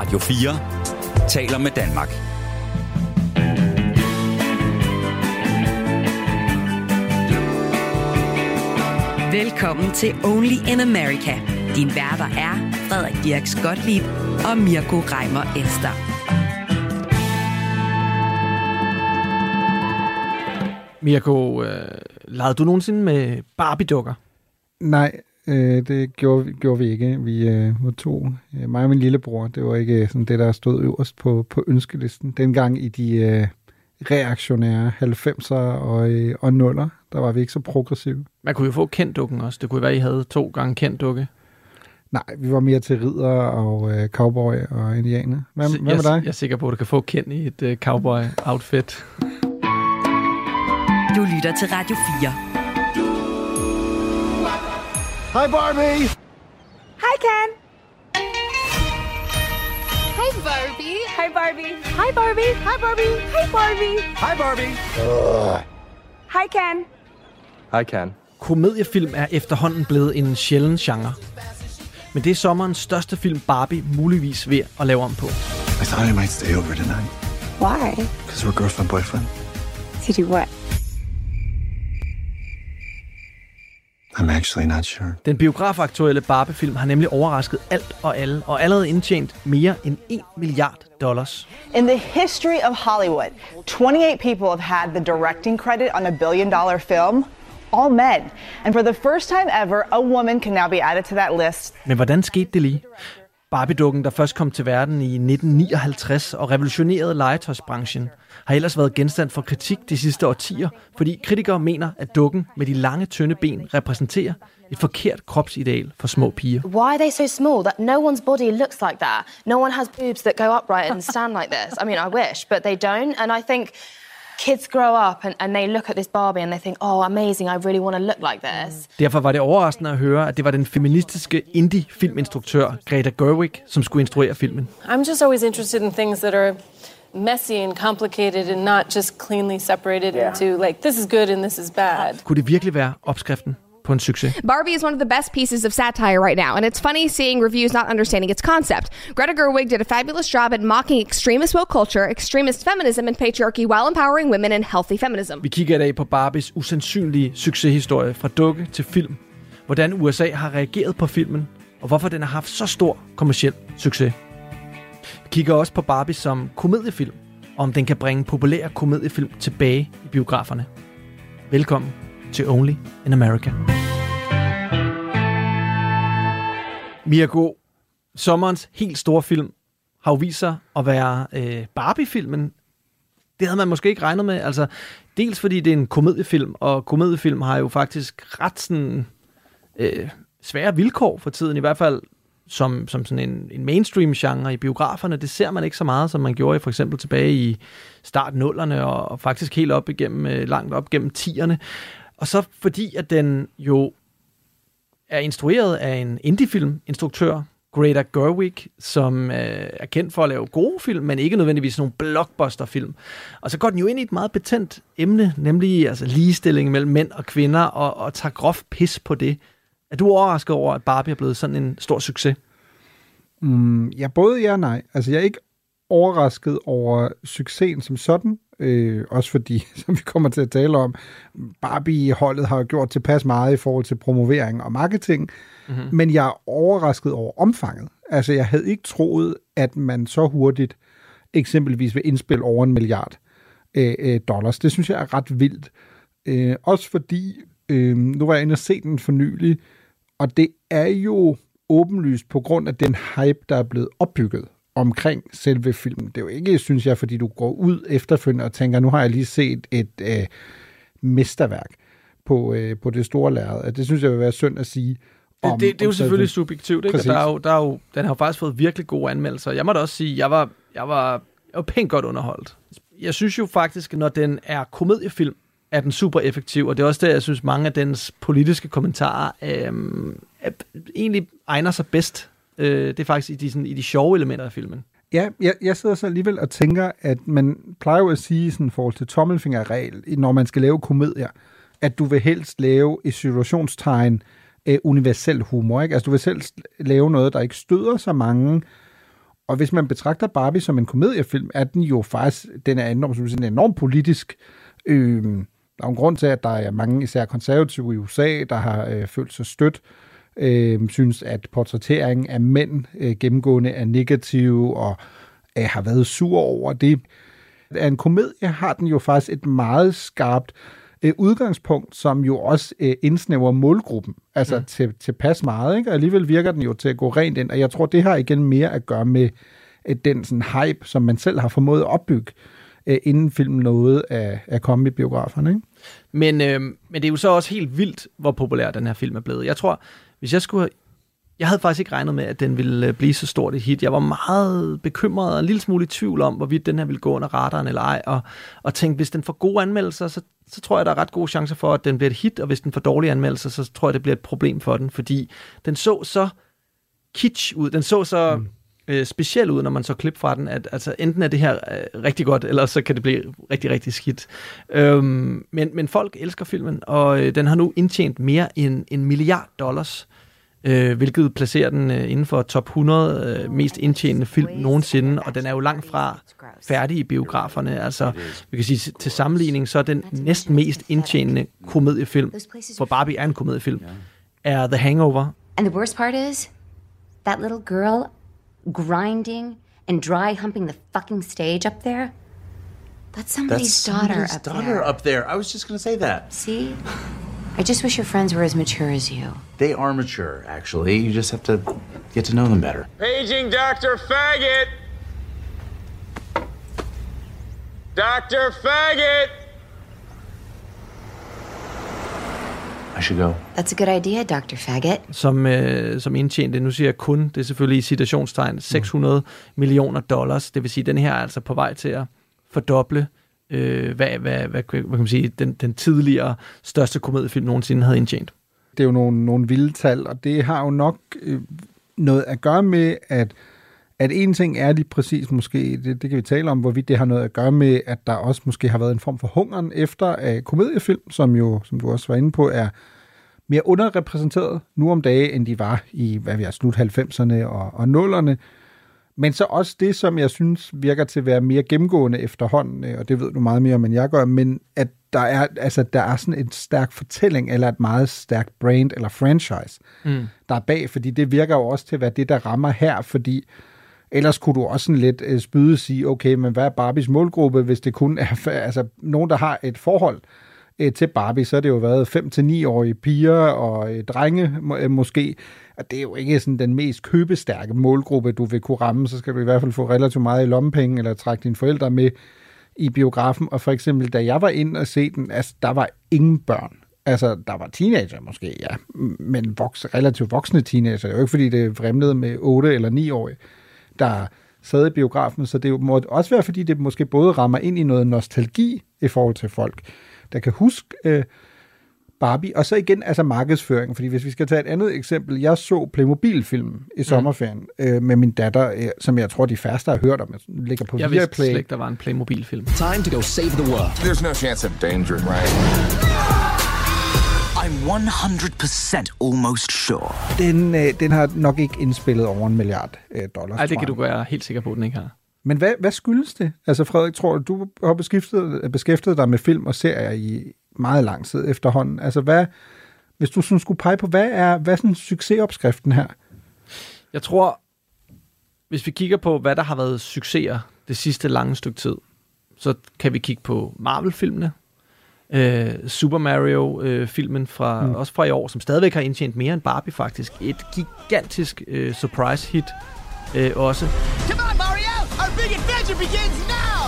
Radio 4 taler med Danmark. Velkommen til Only in America. Din værter er Frederik Dirk Skotlib og Mirko Reimer Ester. Mirko, øh, legede du nogensinde med Barbie-dukker? Nej, øh, det gjorde, gjorde vi ikke. Vi øh, var to, øh, mig og min lillebror, det var ikke sådan det, der stod øverst på, på ønskelisten. Dengang i de øh, reaktionære 90'er og, øh, og 0'er, der var vi ikke så progressive. Man kunne jo få kendt dukken også. Det kunne være, I havde to gange kendt dukke. Nej, vi var mere til ridder og øh, cowboy og indianer. Hvad, hvad med jeg, dig? Jeg er sikker på, at du kan få kendt i et uh, cowboy-outfit. Du lytter til Radio 4. Hej Barbie! Hi, Ken. Hi, Barbie. Hi, Barbie. Hi, Barbie. Hi, Barbie. Hi, Barbie. Hej Barbie. Hi, Ken. Hej Ken. Komediefilm er efterhånden blevet en sjælden genre. Men det er sommerens største film Barbie muligvis ved at lave om på. I thought I might stay over tonight Why? because we're girlfriend boyfriend. To do what? I'm actually not sure. Den biografaktuelle Barbie-film har nemlig overrasket alt og alle, og allerede indtjent mere end 1 milliard dollars. In the history of Hollywood, 28 people have had the directing credit on a billion dollar film, all men. And for the first time ever, a woman can now be added to that list. Men hvordan skete det lige? Barbie-dukken, der først kom til verden i 1959 og revolutionerede legetøjsbranchen, har ellers været genstand for kritik de sidste årtier, fordi kritikere mener, at dukken med de lange, tynde ben repræsenterer et forkert kropsideal for små piger. Why are they so small? That no one's body looks like that. No one has boobs that go upright and stand like this. I mean, I wish, but they don't. And I think kids grow up and, and they look at this Barbie and they think, oh, amazing, I really want to look like this. Derfor var det overraskende at høre, at det var den feministiske indie-filminstruktør Greta Gerwig, som skulle instruere filmen. I'm just always interested in things that are messy and complicated and not just cleanly separated into like this is good and this is bad. Kunne det virkelig være opskriften på en succes? Barbie is one of the best pieces of satire right now, and it's funny seeing reviews not understanding its concept. Greta Gerwig did a fabulous job at mocking extremist woke culture, extremist feminism, and patriarchy while empowering women and healthy feminism. Vi kigger i dag på Barbies usandsynlige succeshistorie fra dukke til film. Hvordan USA har reageret på filmen, og hvorfor den har haft så stor kommerciel succes. Vi kigger også på Barbie som komediefilm, og om den kan bringe populære komediefilm tilbage i biograferne. Velkommen til Only in America. Mirko, sommerens helt store film har jo vist sig at være øh, Barbie-filmen. Det havde man måske ikke regnet med. Altså, dels fordi det er en komediefilm, og komediefilm har jo faktisk ret sådan, øh, svære vilkår for tiden, i hvert fald som, som sådan en, en mainstream-genre i biograferne. Det ser man ikke så meget, som man gjorde for eksempel tilbage i start nullerne og, og faktisk helt op igennem, øh, langt op gennem tierne. Og så fordi, at den jo er instrueret af en indie-film-instruktør, Greta Gerwig, som øh, er kendt for at lave gode film, men ikke nødvendigvis nogle blockbuster-film. Og så går den jo ind i et meget betændt emne, nemlig altså, ligestilling mellem mænd og kvinder, og, og tager groft pis på det. Er du overrasket over, at Barbie er blevet sådan en stor succes? Mm, ja, både ja og nej. Altså, jeg er ikke overrasket over succesen som sådan, øh, også fordi, som vi kommer til at tale om, Barbie-holdet har gjort tilpas meget i forhold til promovering og marketing, mm-hmm. men jeg er overrasket over omfanget. Altså, jeg havde ikke troet, at man så hurtigt eksempelvis vil indspille over en milliard øh, øh, dollars. Det synes jeg er ret vildt. Øh, også fordi, øh, nu var jeg inde og se den for nylig, og det er jo åbenlyst på grund af den hype, der er blevet opbygget omkring selve filmen. Det er jo ikke, synes jeg, fordi du går ud efterfølgende og tænker, nu har jeg lige set et øh, mesterværk på, øh, på det store lærred. Det synes jeg vil være synd at sige. Det, om- det, det er jo selvfølgelig selve- subjektivt, ikke? Der er jo, der er jo, den har jo faktisk fået virkelig gode anmeldelser. Jeg må da også sige, jeg var, jeg var, jeg var pænt godt underholdt. Jeg synes jo faktisk, når den er komediefilm, er den super effektiv, og det er også der, jeg synes, mange af dens politiske kommentarer øhm, er, egentlig egner sig bedst. Øh, det er faktisk i de, sådan, i de sjove elementer af filmen. Ja, jeg, jeg sidder så alligevel og tænker, at man plejer jo at sige sådan i forhold til tommelfingerregel, når man skal lave komedier, at du vil helst lave i situationstegn øh, universel humor. Ikke? Altså du vil selv lave noget, der ikke støder så mange, Og hvis man betragter Barbie som en komediefilm, er den jo faktisk, den er enormt, som siger, enormt politisk. Øh, der er en grund til, at der er mange, især konservative i USA, der har øh, følt sig stødt, øh, synes, at portrætteringen af mænd øh, gennemgående er negativ, og øh, har været sur over det. Af en komedie har den jo faktisk et meget skarpt øh, udgangspunkt, som jo også øh, indsnæver målgruppen, altså mm. til, til pas meget, ikke? og alligevel virker den jo til at gå rent ind, og jeg tror, det har igen mere at gøre med øh, den sådan hype, som man selv har formået at opbygge, øh, inden filmen nåede at, at komme i biograferne. Ikke? Men, øh, men det er jo så også helt vildt, hvor populær den her film er blevet. Jeg tror, hvis jeg skulle jeg havde faktisk ikke regnet med, at den ville øh, blive så stort et hit. Jeg var meget bekymret og en lille smule i tvivl om, hvorvidt den her ville gå under radaren eller ej, og, og tænkte, hvis den får gode anmeldelser, så, så tror jeg, der er ret gode chancer for, at den bliver et hit, og hvis den får dårlige anmeldelser, så tror jeg, det bliver et problem for den, fordi den så så kitsch ud, den så så mm øh, speciel ud, når man så klip fra den, at altså, enten er det her øh, rigtig godt, eller så kan det blive rigtig, rigtig skidt. Øhm, men, men folk elsker filmen, og øh, den har nu indtjent mere end en milliard dollars øh, hvilket placerer den øh, inden for top 100 øh, mest indtjenende film nogensinde, og den er jo langt fra færdig i biograferne. Altså, vi kan sige, til sammenligning, så er den næsten mest indtjenende komediefilm, for Barbie er en komediefilm, er The Hangover. And the worst part is, that little girl grinding and dry humping the fucking stage up there, that's somebody's That's daughter somebody's up daughter there. up there. I was just going to say that. See? I just wish your friends were as mature as you. They are mature, actually. You just have to get to know them better. Paging Dr. Faggot! Dr. Faggot! I should go. That's a good idea, Dr. Faggot. som, øh, som indtjente, nu siger jeg kun, det er selvfølgelig i citationstegn, 600 millioner dollars. Det vil sige, at den her er altså på vej til at fordoble, øh, hvad, hvad, hvad, hvad kan man sige, den, den tidligere største komediefilm nogensinde havde indtjent. Det er jo nogle, nogle vilde tal, og det har jo nok øh, noget at gøre med, at at en ting er lige præcis måske, det, det kan vi tale om, hvorvidt det har noget at gøre med, at der også måske har været en form for hungeren efter af komediefilm, som jo, som du også var inde på, er mere underrepræsenteret nu om dage, end de var i, hvad vi har slut 90'erne og, og 0'erne. Men så også det, som jeg synes virker til at være mere gennemgående efterhånden, øh, og det ved du meget mere om, end jeg gør, men at der er, altså, der er sådan en stærk fortælling, eller et meget stærkt brand eller franchise, Mm. der er bag, fordi det virker jo også til at være det, der rammer her, fordi ellers kunne du også sådan lidt øh, spyde sige, okay, men hvad er Barbies målgruppe, hvis det kun er altså, nogen, der har et forhold øh, til Barbie, så er det jo været 5-9-årige piger og øh, drenge må, øh, måske, og det er jo ikke sådan den mest købestærke målgruppe, du vil kunne ramme, så skal du i hvert fald få relativt meget i lommepenge, eller trække dine forældre med i biografen, og for eksempel, da jeg var ind og se den, altså, der var ingen børn. Altså, der var teenager måske, ja, men voks, relativt voksne teenager. Det er jo ikke, fordi det fremlede med 8 eller 9 årige, der sad i biografen, så det må også være, fordi det måske både rammer ind i noget nostalgi i forhold til folk, der kan huske øh, Barbie, og så igen altså markedsføring, fordi hvis vi skal tage et andet eksempel, jeg så Playmobil-film i sommerferien øh, med min datter, øh, som jeg tror, de færreste har hørt om, den ligger på Jeg vidste Viaplay. slet ikke, der var en Playmobil-film. Time to go save the world. There's no chance of danger, right? I'm 100% almost sure. Den, øh, den har nok ikke indspillet over en milliard øh, dollars, Nej, det tror kan jeg. du være helt sikker på, at den ikke har. Men hvad, hvad skyldes det? Altså Frederik, tror du, du har beskæftiget, beskæftiget dig med film og serier i meget lang tid efterhånden. Altså hvad, hvis du sådan skulle pege på, hvad er, hvad er sådan succesopskriften her? Jeg tror, hvis vi kigger på, hvad der har været succeser det sidste lange stykke tid, så kan vi kigge på Marvel-filmene, øh, Super Mario-filmen fra, Mm. mm. også fra i år, som stadigvæk har indtjent mere end Barbie faktisk. Et gigantisk øh, surprise-hit øh, også. Come on, Mario! Our big adventure begins now!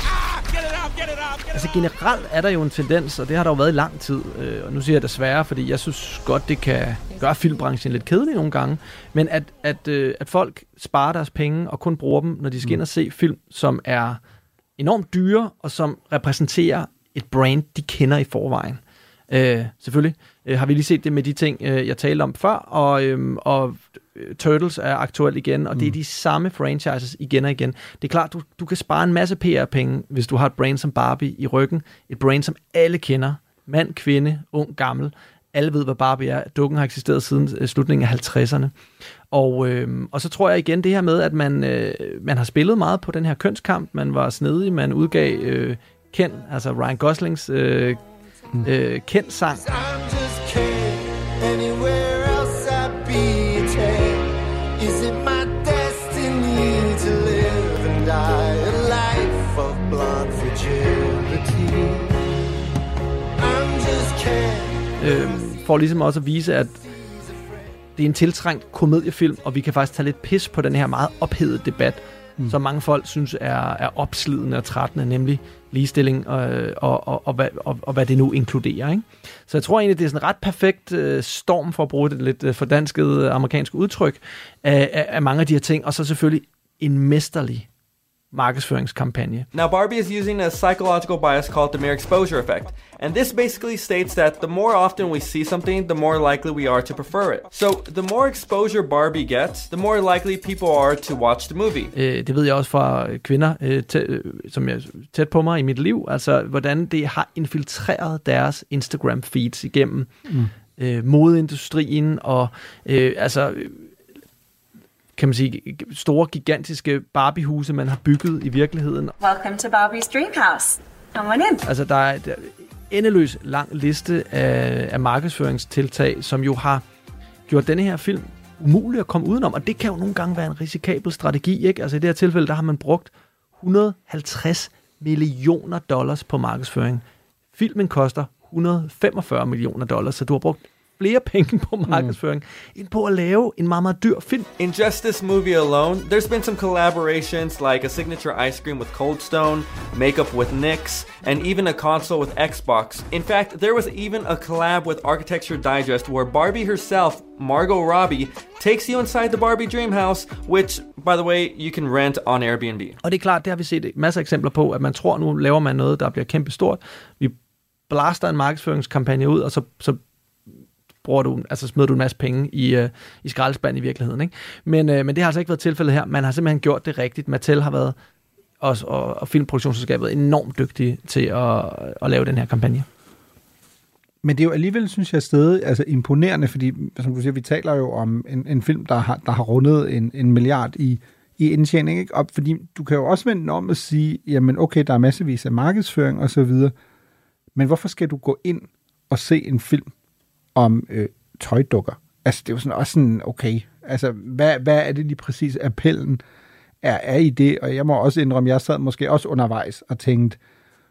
Ah, get it up, get it up, get Altså generelt er der jo en tendens, og det har der jo været i lang tid, øh, og nu siger jeg desværre, fordi jeg synes godt, det kan gøre filmbranchen lidt kedelig nogle gange, men at, at, øh, at folk sparer deres penge og kun bruger dem, når de skal ind og se film, som er enormt dyre, og som repræsenterer et brand, de kender i forvejen. Øh, selvfølgelig øh, har vi lige set det med de ting, øh, jeg talte om før, og, øh, og Turtles er aktuelt igen, og mm. det er de samme franchises igen og igen. Det er klart, du, du kan spare en masse PR-penge, hvis du har et brand som Barbie i ryggen, et brand, som alle kender, mand, kvinde, ung, gammel, alle ved, hvad Barbie er. Dukken har eksisteret siden øh, slutningen af 50'erne. Og, øh, og så tror jeg igen det her med, at man, øh, man har spillet meget på den her kønskamp. Man var snedig, man udgav øh, Ken, altså Ryan Goslings øh, øh, Ken-sang. I'm just king. Anywhere else I'd be a tank. Is it my destiny to live and die a life of blonde fragility? I'm just king. øh, for ligesom også at vise, at det er en tiltrængt komediefilm, og vi kan faktisk tage lidt pis på den her meget ophedede debat, mm. som mange folk synes er, er opslidende og trættende, nemlig ligestilling og, og, og, og, hvad, og, og hvad det nu inkluderer. Ikke? Så jeg tror egentlig, det er sådan en ret perfekt øh, storm, for at bruge det lidt øh, fordanskede amerikanske øh, amerikansk udtryk, af, af, af mange af de her ting, og så selvfølgelig en mesterlig markedsføringskampagne. Now, Barbie is using a psychological bias called the mere exposure effect. And this basically states that the more often we see something, the more likely we are to prefer it. So, the more exposure Barbie gets, the more likely people are to watch the movie. Øh, det ved jeg også fra øh, kvinder, øh, tæ, øh, som er tæt på mig i mit liv, altså hvordan det har infiltreret deres Instagram-feeds igennem mm. øh, modeindustrien og øh, altså øh, kan man sige, store, gigantiske Barbie-huse, man har bygget i virkeligheden. Welcome to Barbie's Dream House. Come on in. Altså, der er, der er endeløs lang liste af, af markedsføringstiltag, som jo har gjort denne her film umulig at komme udenom, og det kan jo nogle gange være en risikabel strategi, ikke? Altså i det her tilfælde, der har man brugt 150 millioner dollars på markedsføring. Filmen koster 145 millioner dollars, så du har brugt flere penge på markedsføring, mm. end på at lave en meget, meget dyr film. In just this movie alone, there's been some collaborations like a signature ice cream with Cold Stone, makeup with NYX, and even a console with Xbox. In fact, there was even a collab with Architecture Digest where Barbie herself, Margot Robbie, takes you inside the Barbie dream house, which, by the way, you can rent on Airbnb. Og det er klart, det har vi set masser af eksempler på, at man tror, nu laver man noget, der bliver kæmpe stort. Vi blaster en markedsføringskampagne ud, og så, så bruger du, altså smider du en masse penge i, øh, i skraldespanden i virkeligheden. Ikke? Men, øh, men det har altså ikke været tilfældet her. Man har simpelthen gjort det rigtigt. Mattel har været, og, og, og filmproduktionsselskabet enormt dygtige til at, at lave den her kampagne. Men det er jo alligevel, synes jeg, stadig altså, imponerende, fordi, som du siger, vi taler jo om en, en film, der har, der har rundet en, en milliard i, i indtjening, ikke? Og fordi du kan jo også vende om og sige, jamen okay, der er massevis af markedsføring og så videre, men hvorfor skal du gå ind og se en film om øh, tøjdukker? Altså, det var sådan også sådan, okay, altså, hvad, hvad er det lige præcis appellen er, er i det? Og jeg må også indrømme, jeg sad måske også undervejs og tænkte,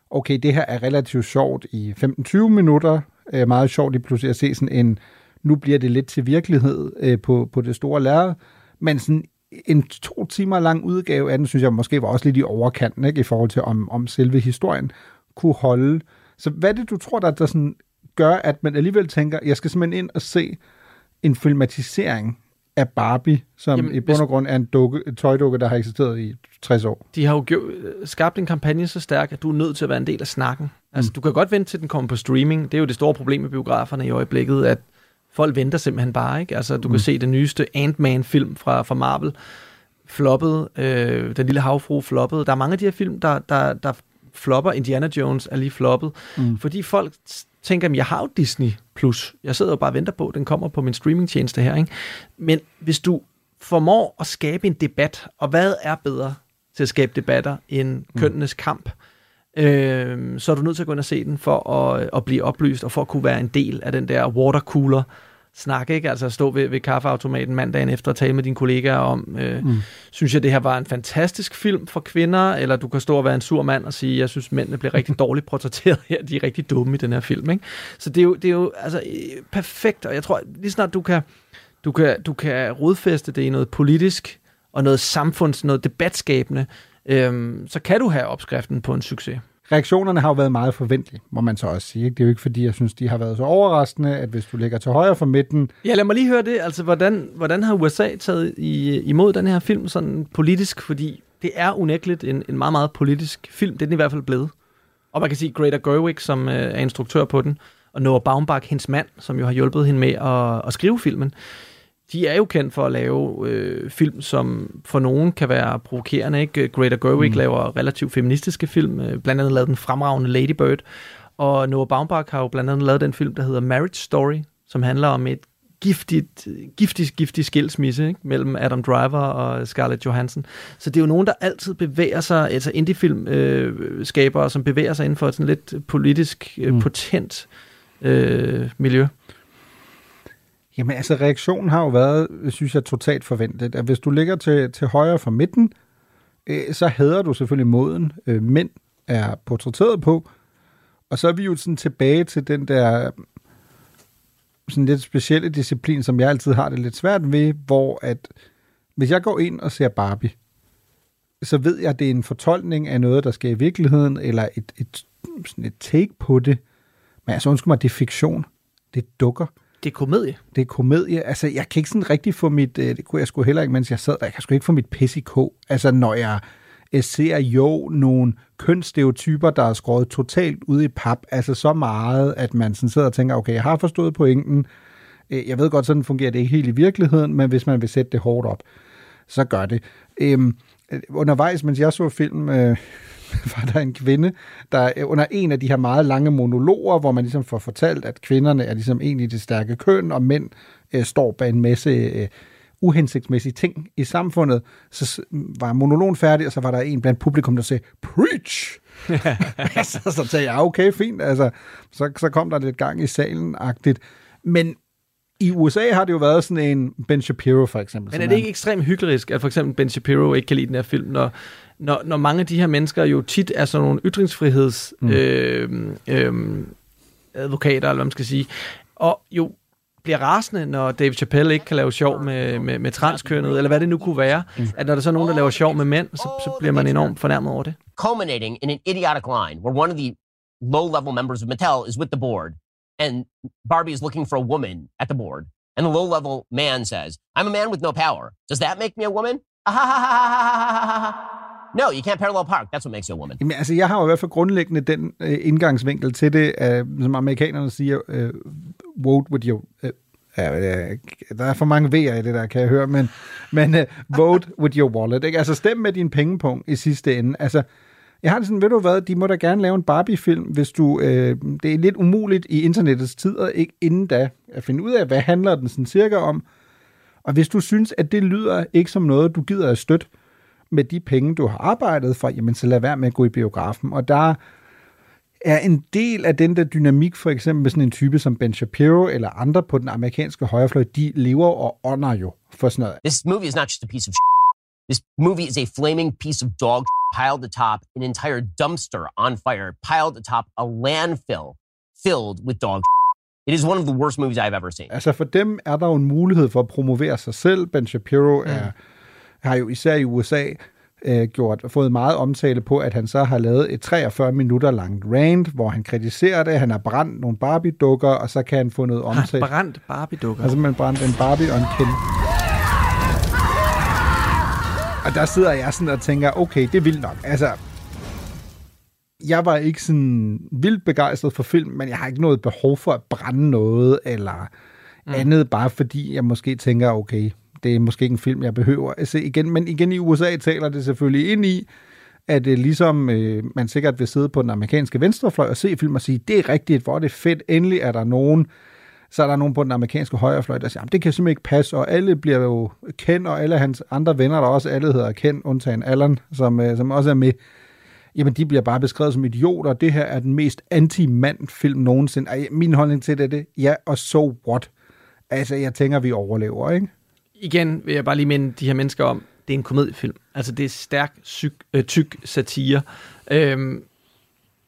okay, det her er relativt sjovt i 15-20 minutter, øh, meget sjovt i pludselig at se sådan en, nu bliver det lidt til virkelighed øh, på, på det store lærred, men sådan en to timer lang udgave af den, synes jeg måske var også lidt i overkanten, ikke, i forhold til om, om selve historien kunne holde. Så hvad er det, du tror, der, der sådan gør, at man alligevel tænker, jeg skal simpelthen ind og se en filmatisering af Barbie, som Jamen, i bund og grund er en, dukke, en tøjdukke, der har eksisteret i 60 år. De har jo gjort, skabt en kampagne så stærk, at du er nødt til at være en del af snakken. Altså, mm. du kan godt vente til den kommer på streaming. Det er jo det store problem med biograferne i øjeblikket, at folk venter simpelthen bare, ikke? Altså, du mm. kan se den nyeste Ant-Man-film fra, fra Marvel floppede, øh, Den lille havfru floppede. Der er mange af de her film, der, der, der flopper. Indiana Jones er lige floppet. Mm. Fordi folk tænker, at jeg har jo Disney+. Plus. Jeg sidder jo bare og venter på, at den kommer på min streamingtjeneste her. Ikke? Men hvis du formår at skabe en debat, og hvad er bedre til at skabe debatter end kønnenes kamp, øh, så er du nødt til at gå ind og se den for at, at blive oplyst, og for at kunne være en del af den der watercooler snak, ikke? Altså stå ved, ved kaffeautomaten mandagen efter og tale med dine kollegaer om, øh, mm. synes jeg, det her var en fantastisk film for kvinder, eller du kan stå og være en sur mand og sige, jeg synes, mændene bliver rigtig dårligt portrætteret her, de er rigtig dumme i den her film, ikke? Så det er jo, det er jo altså, øh, perfekt, og jeg tror, lige snart du kan, du kan, du kan rodfæste det i noget politisk, og noget samfunds, noget debatskabende, øh, så kan du have opskriften på en succes reaktionerne har jo været meget forventelige, må man så også sige. Ikke? Det er jo ikke fordi, jeg synes, de har været så overraskende, at hvis du ligger til højre for midten... Ja, lad mig lige høre det. Altså, hvordan, hvordan har USA taget i, imod den her film sådan politisk? Fordi det er unægteligt en, en meget, meget politisk film. Det er den i hvert fald blevet. Og man kan sige, Greta Gerwig, som øh, er instruktør på den, og Noah Baumbach, hendes mand, som jo har hjulpet hende med at, at skrive filmen, de er jo kendt for at lave øh, film, som for nogen kan være provokerende. Ikke? Greta Gerwig mm. laver relativt feministiske film, øh, blandt andet lavede den fremragende Lady Bird. Og Noah Baumbach har jo blandt andet lavet den film, der hedder Marriage Story, som handler om et giftigt, giftig, giftig skilsmisse ikke? mellem Adam Driver og Scarlett Johansson. Så det er jo nogen, der altid bevæger sig, altså indie-filmskabere, øh, som bevæger sig inden for et sådan lidt politisk øh, Mm. potent øh, miljø. Jamen altså, reaktionen har jo været, øh, synes jeg, totalt forventet, at hvis du ligger til, til højre for midten, øh, så hader du selvfølgelig moden, øh, mænd er portrætteret på, og så er vi jo sådan tilbage til den der sådan lidt specielle disciplin, som jeg altid har det lidt svært ved, hvor at hvis jeg går ind og ser Barbie, så ved jeg, at det er en fortolkning af noget, der sker i virkeligheden, eller et, et, sådan et take på det. Men altså, undskyld mig, det er fiktion. Det dukker. Det er komedie. Det er komedie. Altså, jeg kan ikke sådan rigtig få mit... øh, Det kunne jeg sgu heller ikke, mens jeg sad der. Jeg kan sgu ikke få mit pis i kog. Altså, når jeg øh, ser jo nogle kønsstereotyper, der er skåret totalt ud i pap. Altså, så meget, at man sådan sidder og tænker, okay, jeg har forstået pointen. Øh, jeg ved godt, sådan fungerer det ikke helt i virkeligheden, men hvis man vil sætte det hårdt op, så gør det. Øhm, øh, undervejs, mens jeg så film, øh, var der en kvinde, der øh, under en af de her meget lange monologer, hvor man ligesom får fortalt, at kvinderne er ligesom egentlig det stærke køn, og mænd øh, står bag en masse øh, uhensigtsmæssige ting i samfundet, så var monologen færdig, og så var der en blandt publikum, der sagde, preach! så, så sagde jeg, okay, fint, altså, så, så kom der lidt gang i salen-agtigt. Men i USA har det jo været sådan en Ben Shapiro, for eksempel. Men er det ikke ekstremt hyklerisk, at for eksempel Ben Shapiro ikke kan lide den her film, når, når, når mange af de her mennesker jo tit er sådan nogle ytringsfriheds Mm. øh, øh, advokater, eller hvad man skal sige, og jo bliver rasende, når Dave Chappelle ikke kan lave sjov med, med, med transkønnet, eller hvad det nu kunne være, Mm. at når der så er nogen, der laver sjov med mænd, så, så bliver man enormt fornærmet over det. culminating in an idiotic line where one of the low level members of Mattel is with the board and Barbie is looking for a woman at the board. And the low level man says, I'm a man with no power. Does that make me a woman? No, you can't parallel park. That's what makes you a woman. Jamen, altså, jeg har jo i hvert fald grundlæggende den øh, indgangsvinkel til det, øh, som amerikanerne siger, øh, vote with your... Øh, ja, øh, der er for mange V'er i det der, kan jeg høre, men, men øh, vote with your wallet. Ikke? Altså, stem med din pengepunkt i sidste ende. Altså, jeg har det sådan, ved du hvad, de må da gerne lave en Barbie-film, hvis du... Øh, det er lidt umuligt i internettets tid, og ikke inden da, at finde ud af, hvad handler den sådan cirka om. Og hvis du synes, at det lyder ikke som noget, du gider at støtte, med de penge, du har arbejdet for, jamen så lad være med at gå i biografen. Og der er en del af den der dynamik, for eksempel med sådan en type som Ben Shapiro eller andre på den amerikanske højrefløj, de lever og ånder jo for sådan noget. This movie is not just a piece of This movie is a flaming piece of dog piled atop an entire dumpster on fire, piled atop a landfill filled with dog It is one of the worst movies I've ever seen. Altså for dem er der jo en mulighed for at promovere sig selv. Ben Shapiro er, har jo især i USA øh, gjort, fået meget omtale på, at han så har lavet et 43 minutter langt rant, hvor han kritiserer det. Han har brændt nogle Barbie-dukker, og så kan han få noget omtale. han brændt Barbie-dukker? Altså man brændt en Barbie og en Ken. Og der sidder jeg sådan og tænker, okay, det er vildt nok. Altså, jeg var ikke sådan vildt begejstret for film, men jeg har ikke noget behov for at brænde noget, eller mm. andet, bare fordi jeg måske tænker, okay, det er måske ikke en film, jeg behøver at se igen. Men igen i USA taler det selvfølgelig ind i, at øh, ligesom øh, man sikkert vil sidde på den amerikanske venstrefløj og se film og sige, det er rigtigt, hvor er det fedt, endelig er der nogen, så er der nogen på den amerikanske højrefløj, der siger, det kan simpelthen ikke passe, og alle bliver jo kendt, og alle hans andre venner, der også alle hedder kendt, undtagen Allan, som, øh, som også er med, jamen de bliver bare beskrevet som idioter, det her er den mest anti-mand-film nogensinde. Ej, min holdning til det er det, ja, og so what? Altså, jeg tænker, vi overlever, ikke? Igen vil jeg bare lige minde de her mennesker om, det er en komediefilm. Altså, det er stærk, syg, øh, tyk satire. Øhm,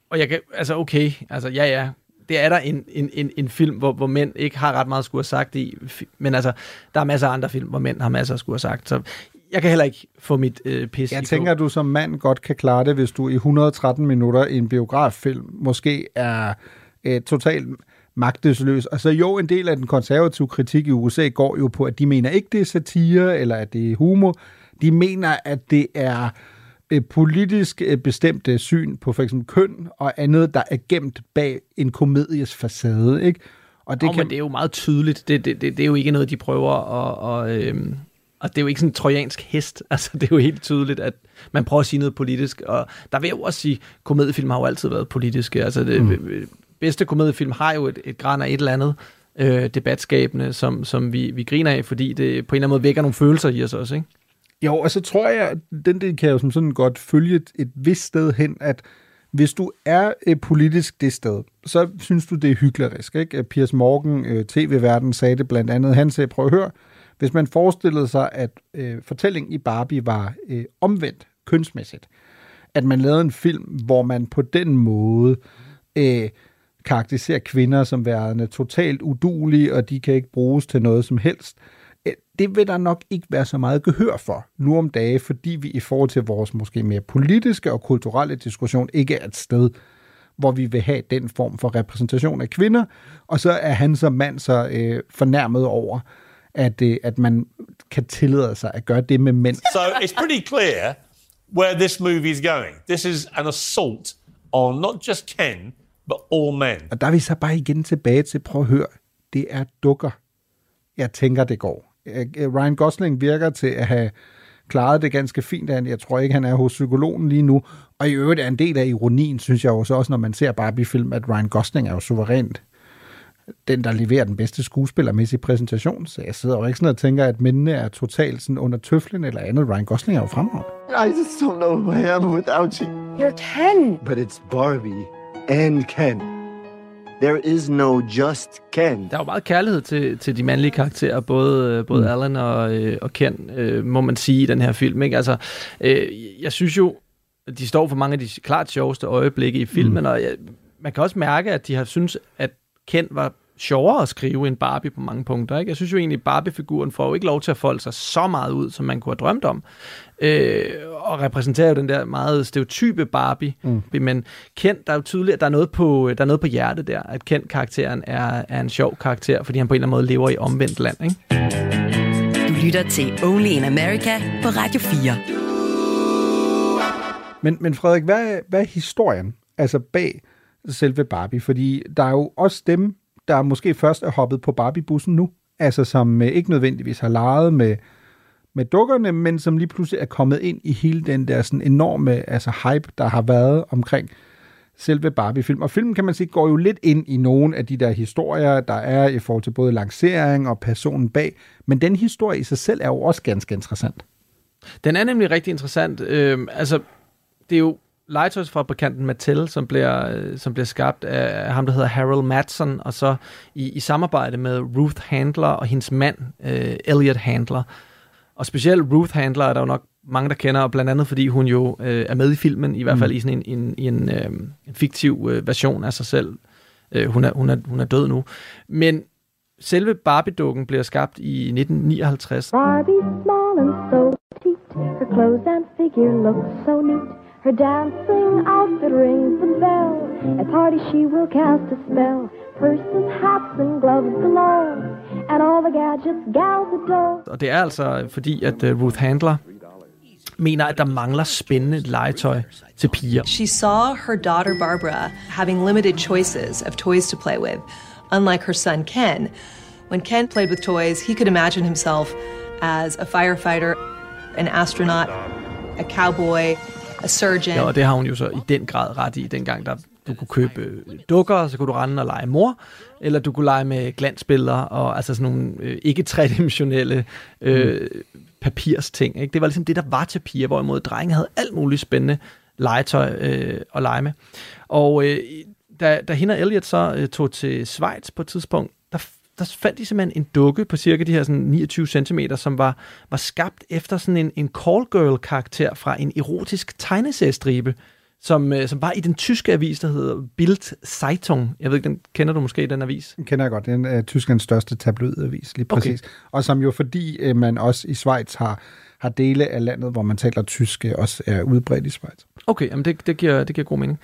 og jeg kan, altså okay, altså ja, ja, det er der en, en, en, en film, hvor, hvor mænd ikke har ret meget at skulle have sagt i, men altså, der er masser af andre film, hvor mænd har masser at skulle have sagt, så jeg kan heller ikke få mit øh, pis Jeg tænker, at du som mand godt kan klare det, hvis du i 113 minutter i en biograffilm måske er øh, totalt magtesløs. Og så jo, en del af den konservative kritik i USA går jo på, at de mener ikke, det er satire, eller at det er humor. De mener, at det er øh, politisk øh, bestemte syn på for eksempel køn og andet, der er gemt bag en komedies facade, ikke? Og det, oh, kan... men det er jo meget tydeligt. Det, det, det, det er jo ikke noget, de prøver at, at, øhm, Og det er jo ikke sådan en trojansk hest. Altså, det er jo helt tydeligt, at man prøver at sige noget politisk. Og der vil jeg jo også sige, at komediefilm har jo altid været politiske. Altså, det mm. bedste komediefilm har jo et, et græn af et eller andet øh, debatskabende, som, som vi, vi griner af, fordi det på en eller anden måde vækker nogle følelser i os også, ikke? Jo, og så tror jeg, at den del kan jeg jo som sådan godt følge et, et vist sted hen, at hvis du er øh, politisk det sted, så synes du, det er hyklerisk. Ikke? Piers Morgan, øh, tv-verden, sagde det blandt andet. Han sagde, prøv at høre, hvis man forestillede sig, at øh, fortællingen i Barbie var øh, omvendt kønsmæssigt, at man lavede en film, hvor man på den måde øh, karakteriserer kvinder som værende totalt udulige, og de kan ikke bruges til noget som helst, øh, det vil der nok ikke være så meget gehør for nu om dage, fordi vi i forhold til vores måske mere politiske og kulturelle diskussion ikke er et sted, hvor vi vil have den form for repræsentation af kvinder, og så er han som mand så øh, fornærmet over, at, øh, at man kan tillade sig at gøre det med mænd. So it's pretty clear where this movie is going. This is an assault on not just Ken, but all men. Og der er vi så bare igen tilbage til, prøv at høre, det er dukker. Jeg tænker, det går. Øh, Ryan Gosling virker til at have klaret det ganske fint. Jeg tror ikke, han er hos psykologen lige nu. Og i øvrigt er en del af ironien, synes jeg jo så også, når man ser Barbie-film, at Ryan Gosling er jo suverænt den, der leverer den bedste skuespillermæssige præsentation. Så jeg sidder jo ikke sådan og tænker, at mændene er totalt sådan under tøflen eller andet. Ryan Gosling er jo fremragende. I just don't know who I am without you. You're Ken. But it's Barbie and Ken. There is no just Ken. Der er jo meget kærlighed til, til de mandlige karakterer, både, både mm. Alan og, øh, og Ken, øh, må man sige, i den her film. Ikke? Altså, øh, jeg synes jo, at de står for mange af de klart sjoveste øjeblikke i filmen, mm. og jeg, man kan også mærke, at de har synes, at Ken var sjovere at skrive end Barbie på mange punkter. Ikke? Jeg synes jo egentlig, at Barbie-figuren får jo ikke lov til at folde sig så meget ud, som man kunne have drømt om. Øh, og repræsenterer jo den der meget stereotype Barbie. Mm. Men Ken, der er jo tydeligt, at der er noget på, der er noget på hjertet der. At Ken-karakteren er, er en sjov karakter, fordi han på en eller anden måde lever i omvendt land. Ikke? Du lytter til Only in America på Radio 4. Men, men Frederik, hvad, hvad er historien altså bag selve Barbie? Fordi der er jo også dem, der måske først er hoppet på Barbie-bussen nu, altså som øh, ikke nødvendigvis har leget med, med dukkerne, men som lige pludselig er kommet ind i hele den der sådan enorme altså hype, der har været omkring selve Barbie-film. Og filmen, kan man sige, går jo lidt ind i nogle af de der historier, der er i forhold til både lancering og personen bag, men den historie i sig selv er jo også ganske interessant. Den er nemlig rigtig interessant. Øh, altså, det er jo legetøjsfabrikanten Mattel, som bliver, øh, som bliver skabt af ham, der hedder Harold Matson, og så i, i samarbejde med Ruth Handler og hendes mand, uh, Elliot Handler. Og specielt Ruth Handler er der jo nok mange, der kender, blandt andet fordi hun jo uh, er med i filmen, i hvert fald mm. i sådan en, en, en, uh, en fiktiv uh, version af sig selv. Uh, hun, er, hun, er, hun er død nu. Men selve Barbie-dukken bliver skabt i 1959. Barbie small and so petite, her clothes and figure look so neat. Her dancing outfit rings the bell. At party she will cast a spell. Purses, hats and gloves galore. And all the gadgets gals adore. Og det er altså fordi, at uh, Ruth Handler mener, at der mangler spændende legetøj til piger. She saw her daughter Barbara having limited choices of toys to play with, unlike her son Ken. When Ken played with toys, he could imagine himself as a firefighter, an astronaut, a cowboy, a surgeon. Ja, og det har hun jo så i den grad ret i, dengang der du kunne købe øh, dukker, så kunne du rende og lege mor, eller du kunne lege med glansbilleder, og altså sådan nogle øh, ikke tredimensionelle øh, mm. papirsting. Ikke? Det var ligesom det, der var til piger, hvorimod drenge havde alt muligt spændende legetøj øh, at lege med. Og øh, da, da hende og Elliot så øh, tog til Schweiz på et tidspunkt, der fandt de simpelthen en dukke på cirka de her sådan 29 cm, som var, var skabt efter sådan en, en call girl karakter fra en erotisk tegneseriestribe, som, øh, som var i den tyske avis, der hedder Bild Zeitung. Jeg ved ikke, den kender du måske, den avis? Den kender jeg godt. Det er Tysklands største tabloidavis, lige præcis. Okay. Og som jo fordi uh, man også i Schweiz har, har dele af landet, hvor man taler tysk, også er udbredt i Schweiz. Okay, jamen det, det, giver, det giver god mening.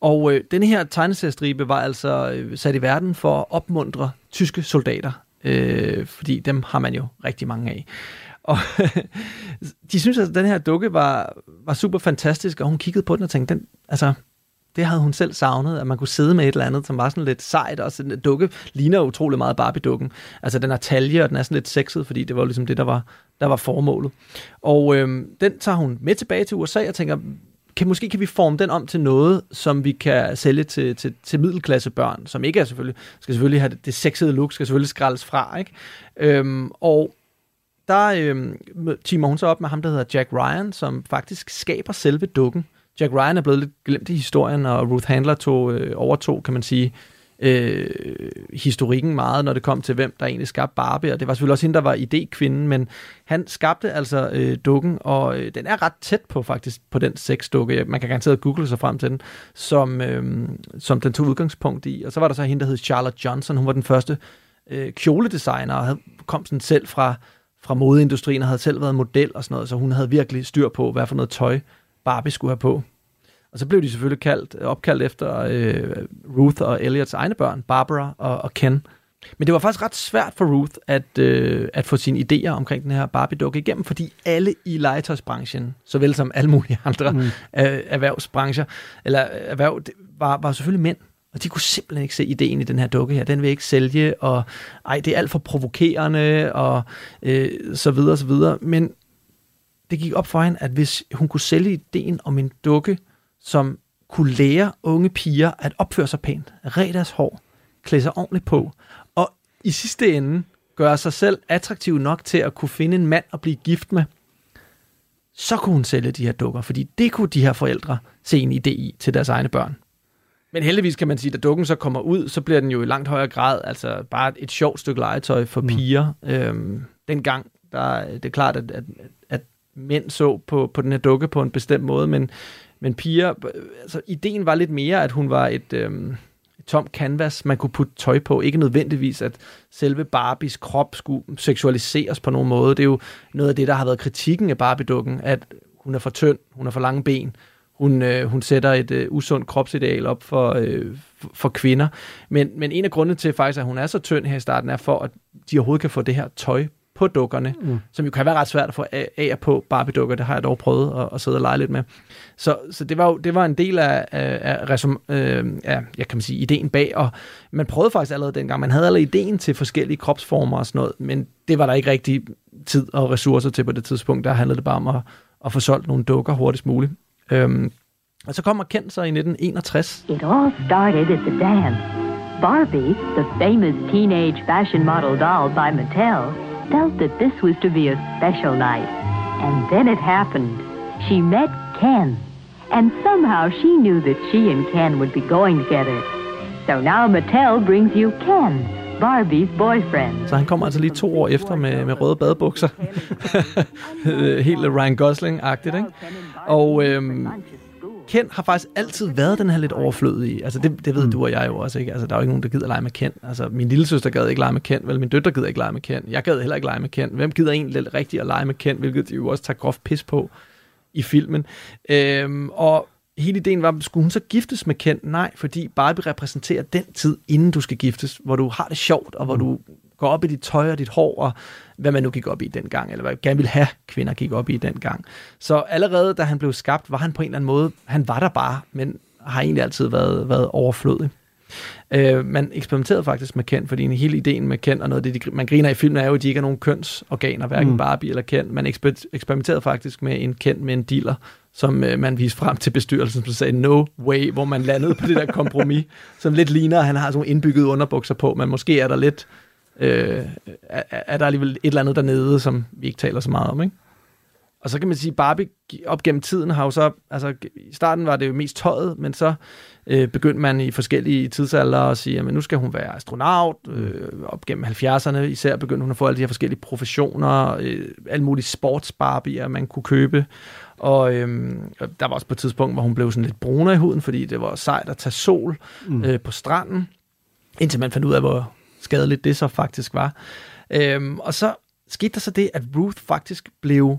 Og øh, denne her tegneseriestribe var altså øh, sat i verden for at opmuntre tyske soldater, øh, fordi dem har man jo rigtig mange af. Og de synes, at den her dukke var, var super fantastisk, og hun kiggede på den og tænkte, den, altså, Det havde hun selv savnet, at man kunne sidde med et eller andet, som var sådan lidt sejt, og sådan en dukke ligner utrolig meget Barbie-dukken. Altså den har talje, og den er sådan lidt sexet, fordi det var ligesom det, der var, der var formålet. Og øhm, den tager hun med tilbage til USA og tænker, kan, måske kan vi forme den om til noget, som vi kan sælge til, til, til middelklassebørn, som ikke er selvfølgelig, skal selvfølgelig have det, det sexede look, skal selvfølgelig skraldes fra, ikke? Øhm, og der øhm, timer hun så op med ham, der hedder Jack Ryan, som faktisk skaber selve dukken. Jack Ryan er blevet lidt glemt i historien, og Ruth Handler tog, øh, overtog, kan man sige, øh, historikken meget, når det kom til, hvem der egentlig skabte Barbie, og det var selvfølgelig også hende, der var idékvinden, men han skabte altså øh, dukken, og øh, den er ret tæt på faktisk, på den sexdukke. Man kan garanteret google sig frem til den, som, øh, som den tog udgangspunkt i. Og så var der så hende, der hed Charlotte Johnson, hun var den første øh, kjoledesigner, og havde, kom sådan selv fra, fra modeindustrien, og havde selv været model og sådan noget, så hun havde virkelig styr på, hvad for noget tøj Barbie skulle have på. Og så blev de selvfølgelig kaldt, opkaldt efter øh, Ruth og Elliots egne børn, Barbara og, og Ken. Men det var faktisk ret svært for Ruth at, øh, at få sine idéer omkring den her Barbie-dukke igennem, fordi alle i legetøjsbranchen, såvel som alle mulige andre mm. øh, erhvervsbrancher, eller erhverv, var, var selvfølgelig mænd. Og de kunne simpelthen ikke se ideen i den her dukke her. Den vil ikke sælge, og ej, det er alt for provokerende, og øh, så videre, så videre. Men det gik op for hende, at hvis hun kunne sælge ideen om en dukke, som kunne lære unge piger at opføre sig pænt, ræde deres hår, klæde sig ordentligt på, og i sidste ende gøre sig selv attraktiv nok til at kunne finde en mand at blive gift med, så kunne hun sælge de her dukker, fordi det kunne de her forældre se en idé i til deres egne børn. Men heldigvis kan man sige, at dukken så kommer ud, så bliver den jo i langt højere grad altså bare et sjovt stykke legetøj for mm. piger. Øhm, dengang, der, det er klart, at, at, at mænd så på, på den her dukke på en bestemt måde, men men piger, altså ideen var lidt mere, at hun var et, øhm, et tom canvas, man kunne putte tøj på. Ikke nødvendigvis, at selve Barbies krop skulle seksualiseres på nogen måde. Det er jo noget af det, der har været kritikken af Barbie-dukken, at hun er for tynd, hun har for lange ben, hun, øh, hun sætter et øh, usundt kropsideal op for, øh, for, for kvinder. Men, men en af grundene til faktisk, at hun er så tynd her i starten, er for, at de overhovedet kan få det her tøj på dukkerne, mm. som jo kan være ret svært at få af og på Barbie-dukker. Det har jeg dog prøvet at, at sidde og lege lidt med. Så, så det, var jo, det var en del af, af, af, resum, øh, af jeg kan man sige, ideen bag, og man prøvede faktisk allerede dengang. Man havde allerede ideen til forskellige kropsformer og sådan noget, men det var der ikke rigtig tid og ressourcer til på det tidspunkt. Der handlede det bare om at, at få solgt nogle dukker hurtigst muligt. Øhm, og så kommer Kent så i 1961. It all started at the dance. Barbie, the famous teenage fashion model doll by Mattel, felt that this was to be a special night. And then it happened. She met Ken. And somehow she knew that she and Ken would be going together. So now Mattel brings you Ken, Barbies boyfriend. Så han kommer altså lige to år efter med, med røde badebukser. Helt Ryan Gosling-agtigt, ikke? Og øhm, Ken har faktisk altid været den her lidt overflødige. Altså det, det ved mm. du og jeg jo også, ikke? Altså der er jo ikke nogen, der gider lege med Ken. Altså min lille søster gad ikke lege med Ken, vel min døtter gider ikke lege med Ken. Jeg gad heller ikke lege med Ken. Hvem gider egentlig lidt rigtigt at lege med Ken, hvilket de jo også tager groft pis på i filmen. Øhm, og hele ideen var, skulle hun så giftes med Ken? Nej, fordi Barbie repræsenterer den tid, inden du skal giftes, hvor du har det sjovt, og hvor mm. du går op i dit tøj og dit hår, og hvad man nu gik op i dengang, eller hvad gerne ville have kvinder gik op i dengang. Så allerede da han blev skabt, var han på en eller anden måde, han var der bare, men har egentlig altid været, været overflødig. Øh, man eksperimenterede faktisk med Ken, fordi en hele ideen med Ken, og noget af det, de, man griner i filmen, er jo, at de ikke har nogen kønsorganer, hverken mm. Barbie eller Ken. Man eksper- eksperimenterede faktisk med en Ken med en dealer, som øh, man viste frem til bestyrelsen, som sagde no way, hvor man landede på det der kompromis, som lidt ligner, at han har sådan nogle indbyggede underbukser på, men måske er der lidt øh, er, er der alligevel et eller andet dernede, som vi ikke taler så meget om, ikke? Og så kan man sige, Barbie op gennem tiden har jo så, altså i starten var det jo mest tøjet, men så øh, begyndte man i forskellige tidsalder at sige, at nu skal hun være astronaut. Øh, op gennem 70'erne især begyndte hun at få alle de her forskellige professioner, øh, alle mulige sportsbarbier, man kunne købe. Og øh, der var også på et tidspunkt, hvor hun blev sådan lidt brunere i huden, fordi det var sejt at tage sol mm. øh, på stranden, indtil man fandt ud af, hvor skadeligt det så faktisk var. Øhm, og så skete der så det, at Ruth faktisk blev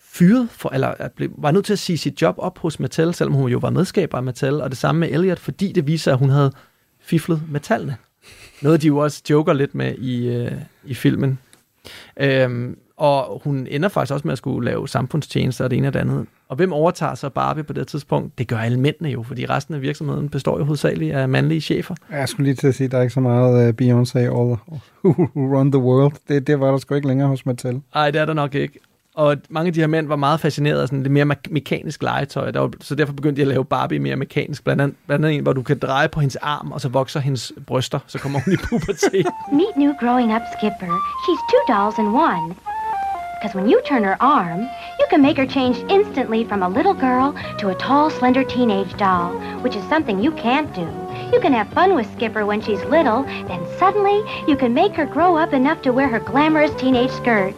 fyret, for, eller at blev, var nødt til at sige sit job op hos Mattel, selvom hun jo var medskaber af Mattel, og det samme med Elliot, fordi det viser, at hun havde fiflet med tallene. Noget, de jo også joker lidt med i, øh, i filmen. Øhm, og hun ender faktisk også med at skulle lave samfundstjenester og det ene og det andet. Og hvem overtager så Barbie på det tidspunkt? Det gør alle mændene jo, fordi resten af virksomheden består jo hovedsageligt af mandlige chefer. Jeg skulle lige til at sige, at der er ikke så meget uh, Beyoncé all who run the world. Det, det var der sgu ikke længere hos Mattel. Nej, det er der nok ikke. Og mange af de her mænd var meget fascineret af sådan lidt mere me- mekanisk legetøj, der var, så derfor begyndte de at lave Barbie mere mekanisk. Blandt andet, blandt andet en, hvor du kan dreje på hendes arm, og så vokser hendes bryster, så kommer hun i pubertet. Meet new growing up Skipper. She's two dolls in one. Because when you turn her arm, you can make her change instantly from a little girl to a tall, slender teenage doll, which is something you can't do. You can have fun with Skipper when she's little, then suddenly you can make her grow up enough to wear her glamorous teenage skirt.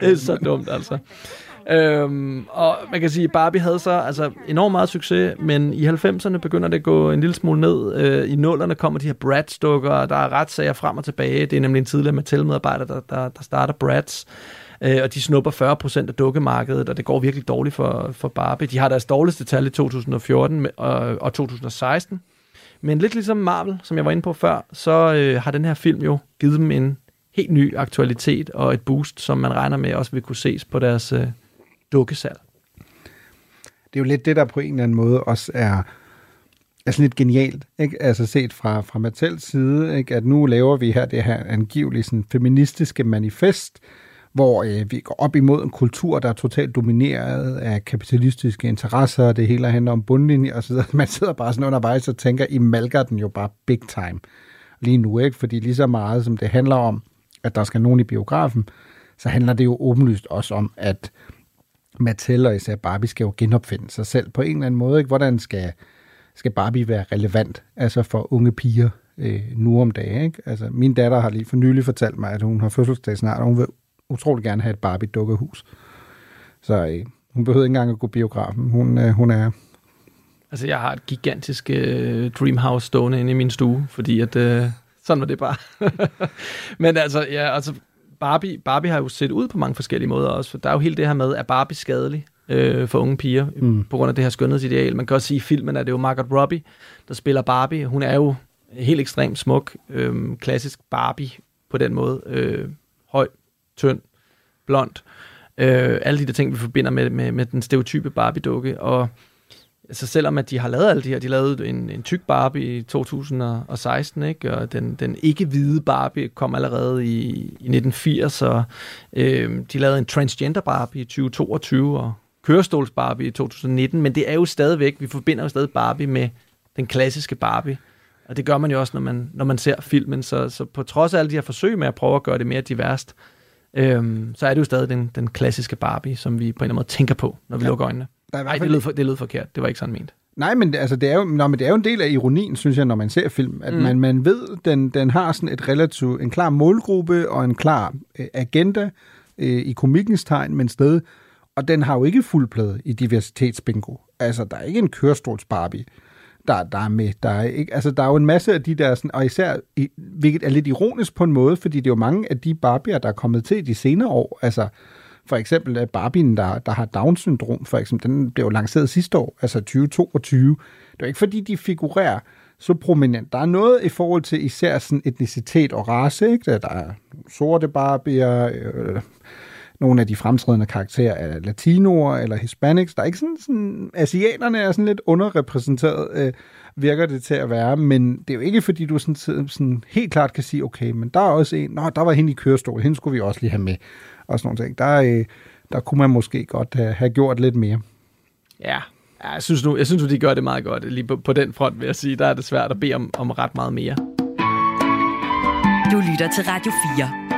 det er så dumt, altså. Øhm, og man kan sige, at Barbie havde så altså, enormt meget succes, men i 90'erne begynder det at gå en lille smule ned. Øh, I nullerne kommer de her Bratz-dukker, og der er retssager frem og tilbage. Det er nemlig en tidligere Mattel-medarbejder, der, der, der starter Bratz. Øh, og de snupper 40% af dukkemarkedet, og det går virkelig dårligt for, for Barbie. De har deres dårligste tal i 2014 og, og 2016. Men lidt ligesom Marvel, som jeg var inde på før, så øh, har den her film jo givet dem en helt ny aktualitet og et boost, som man regner med også vil kunne ses på deres øh, dukkesalg. det er jo lidt det, der på en eller anden måde også er, er sådan lidt genialt, ikke? Altså set fra, fra Mattels side, ikke? at nu laver vi her det her angiveligt sådan feministiske manifest, hvor øh, vi går op imod en kultur, der er totalt domineret af kapitalistiske interesser, og det hele handler om bundlinje og så videre. Man sidder bare sådan undervejs og tænker, I malker den jo bare big time lige nu, ikke? Fordi lige så meget som det handler om, at der skal nogen i biografen, så handler det jo åbenlyst også om, at Mattel og især Barbie skal jo genopfinde sig selv på en eller anden måde. Ikke? Hvordan skal, skal Barbie være relevant altså for unge piger øh, nu om dagen? Ikke? Altså, min datter har lige for nylig fortalt mig, at hun har fødselsdag snart, og hun vil utrolig gerne have et Barbie-dukkehus. Så øh, hun behøver ikke engang at gå biografen. Hun, øh, hun er... Altså, jeg har et gigantisk øh, Dreamhouse stående inde i min stue, fordi at, øh, sådan var det bare. Men altså, ja, altså Barbie, Barbie har jo set ud på mange forskellige måder også, for der er jo hele det her med, at Barbie skadelig øh, for unge piger, mm. på grund af det her skønhedsideal. Man kan også sige, i filmen er det jo Margot Robbie, der spiller Barbie. Hun er jo helt ekstremt smuk, øh, klassisk Barbie på den måde. Øh, høj, tynd, blond. Øh, alle de der ting, vi forbinder med, med, med den stereotype Barbie-dukke. Og altså selvom at de har lavet alle de her, de lavede en, en tyk Barbie i 2016, ikke? og den, den ikke-hvide Barbie kom allerede i, i 1980, og øh, de lavede en transgender Barbie i 2022, og kørestols Barbie i 2019, men det er jo stadigvæk, vi forbinder jo stadig Barbie med den klassiske Barbie, og det gør man jo også, når man, når man ser filmen, så, så på trods af alle de her forsøg med at prøve at gøre det mere diverst, øhm, så er det jo stadig den, den klassiske Barbie, som vi på en eller anden måde tænker på, når vi ja. lukker øjnene. Der er i hvert Nej, fald- det lød, for, det lød forkert. Det var ikke sådan ment. Nej, men det- altså, det er jo, nå, men det er jo en del af ironien, synes jeg, når man ser film, at Mm. man, man ved, den, den har sådan et relativt, en klar målgruppe og en klar øh, agenda øh, i komikkens tegn, men sted, og den har jo ikke fuld plade i diversitetsbingo. Altså, der er ikke en kørestols Barbie, der, der er med. Der er, ikke, altså, der er jo en masse af de der, sådan, og især, hvilket er lidt ironisk på en måde, fordi det er jo mange af de Barbier, der er kommet til i de senere år, altså for eksempel Barbien, der, der har Down-syndrom, for eksempel, den blev jo lanceret sidste år, altså 2022. Det er ikke fordi, de figurerer så prominent. Der er noget i forhold til især sådan etnicitet og race, ikke? Der er sorte barbier, øh, nogle af de fremtrædende karakterer er latinoer eller hispanics. Der er ikke sådan, sådan asiaterne er sådan lidt underrepræsenteret, øh, virker det til at være, men det er jo ikke fordi, du sådan, sådan helt klart kan sige, okay, men der er også en, nå, der var hende i kørestol, hende skulle vi også lige have med, og sådan nogle ting. Der, øh, der kunne man måske godt have, have gjort lidt mere. Ja, ja jeg, synes nu, jeg synes nu, de gør det meget godt. Lige på, på den front vil jeg sige, der er det svært at bede om, om ret meget mere. Du lytter til Radio 4.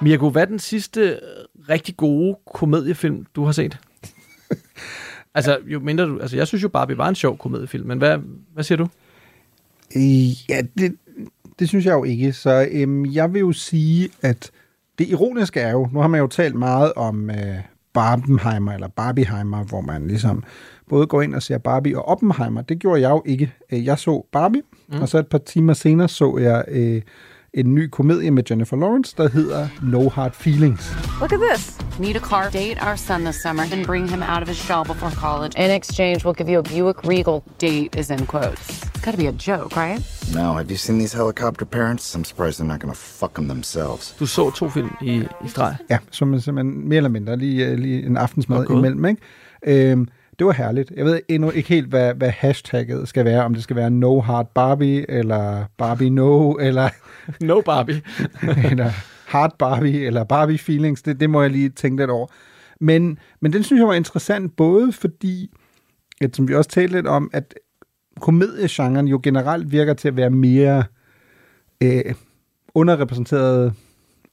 Mirko, hvad er den sidste rigtig gode komediefilm, du har set? altså, jo mindre du... Altså, jeg synes jo, Barbie var en sjov komediefilm, men hvad, hvad siger du? Øh, Ja, det, det synes jeg jo ikke. Så øhm, jeg vil jo sige, at det ironiske er jo, nu har man jo talt meget om øh, Barbenheimer eller Barbieheimer, hvor man ligesom både går ind og ser Barbie og Oppenheimer. Det gjorde jeg jo ikke. Øh, Jeg så Barbie, mm. og så et par timer senere så jeg øh, en ny komedie med Jennifer Lawrence, der hedder No Hard Feelings. Look at this. Need a car, date our son this summer, and bring him out of his shell before college. In exchange, we'll give you a Buick Regal. Date is in quotes. It's gotta be a joke, right? No, have you seen these helicopter parents? I'm surprised they're not gonna fuck them themselves. Du så to film i, i streg. Ja, som er simpelthen mere eller mindre lige, øh, lige en aftensmad Okay. imellem. Ikke? Øhm, det var herligt. Jeg ved endnu ikke helt, hvad, hvad hashtagget skal være. Om det skal være No Hard Barbie, eller Barbie No, eller... no Barbie. eller Hard Barbie, eller Barbie Feelings. Det, det må jeg lige tænke lidt over. Men, men den synes jeg var interessant, både fordi, at, som vi også talte lidt om, at komediegenren jo generelt virker til at være mere øh, underrepræsenteret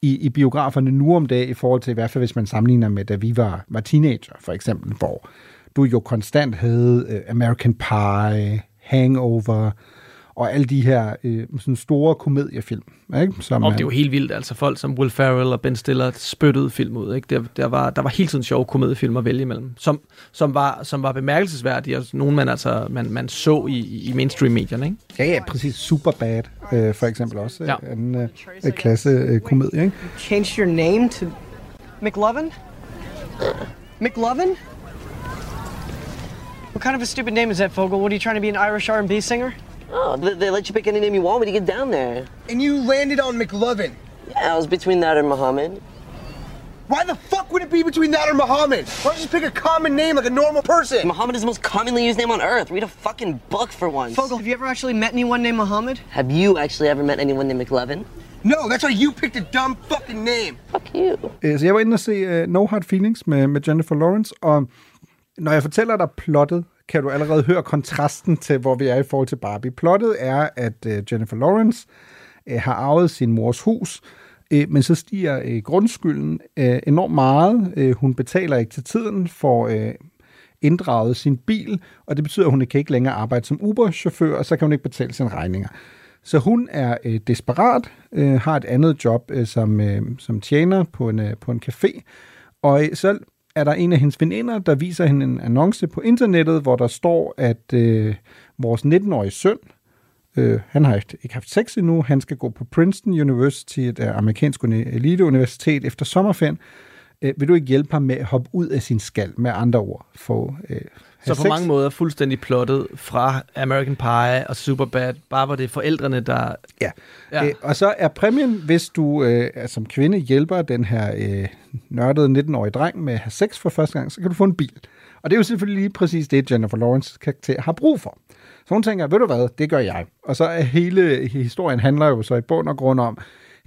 i, i biograferne nu om dagen, i forhold til i hvert fald, hvis man sammenligner med, da vi var, var teenager, for eksempel, hvor du jo konstant havde øh, American Pie, Hangover, og alle de her øh, sådan store komediefilm. Ikke? Som, Og det er jo helt vildt, altså folk som Will Ferrell og Ben Stiller spyttede film ud. Ikke? Der, der, var, der var hele tiden sjove komediefilm at vælge imellem, som, som, var, som var bemærkelsesværdige, og nogle man, altså, man, man så i, i mainstream-medierne. Ikke? Ja, ja, præcis. Superbad, øh, for eksempel også. Ja. En øh, klasse øh, komedie, ikke? Changed your name to McLovin? McLovin? What kind of a stupid name is that, Fogel? What are you trying to be an Irish R&B singer? Oh, they, they let you pick any name you want when you get down there. And you landed on McLovin. Yeah, I was between that and Muhammad. Why the fuck would it be between that or Muhammad? Why don't you just pick a common name like a normal person? Muhammad is the most commonly used name on earth. Read a fucking book for once. Fogel, have you ever actually met anyone named Muhammad? Have you actually ever met anyone named McLevin? No, that's why you picked a dumb fucking name. Fuck you. Øh, Så jeg var inde og se uh, No Hard Feelings med, med Jennifer Lawrence, og når jeg fortæller dig plottet, kan du allerede høre kontrasten til, hvor vi er i forhold til Barbie. Plottet er, at øh, Jennifer Lawrence uh, har arvet sin mors hus, øh, men så stiger grundskylden enormt meget. Hun betaler ikke til tiden for inddraget sin bil, og det betyder, at hun kan ikke længere arbejde som Uber-chauffør, og så kan hun ikke betale sine regninger. Så hun er øh, desperat, øh, har et andet job øh, som, øh, som tjener på en, øh, på en café, og øh, så er der en af hendes veninder, der viser hende en annonce på internettet, hvor der står, at øh, vores 19-årige søn, øh, han har ikke, ikke haft sex endnu, han skal gå på Princeton University, et øh, amerikansk eliteuniversitet efter sommerferien. Øh, vil du ikke hjælpe ham med at hoppe ud af sin skal, med andre ord? Få, øh, så på mange måder fuldstændig plottet fra American Pie og Superbad. Bare var det forældrene, der... Ja. Ja. Øh, og så er præmien, hvis du øh, som kvinde hjælper den her øh, nørdede 19-årige dreng med at have sex for første gang, så kan du få en bil. Og det er jo selvfølgelig lige præcis det, Jennifer Lawrence karakter har brug for. Så hun tænker, ved du hvad, det gør jeg. Og så er hele historien handler jo så i bund og grund om,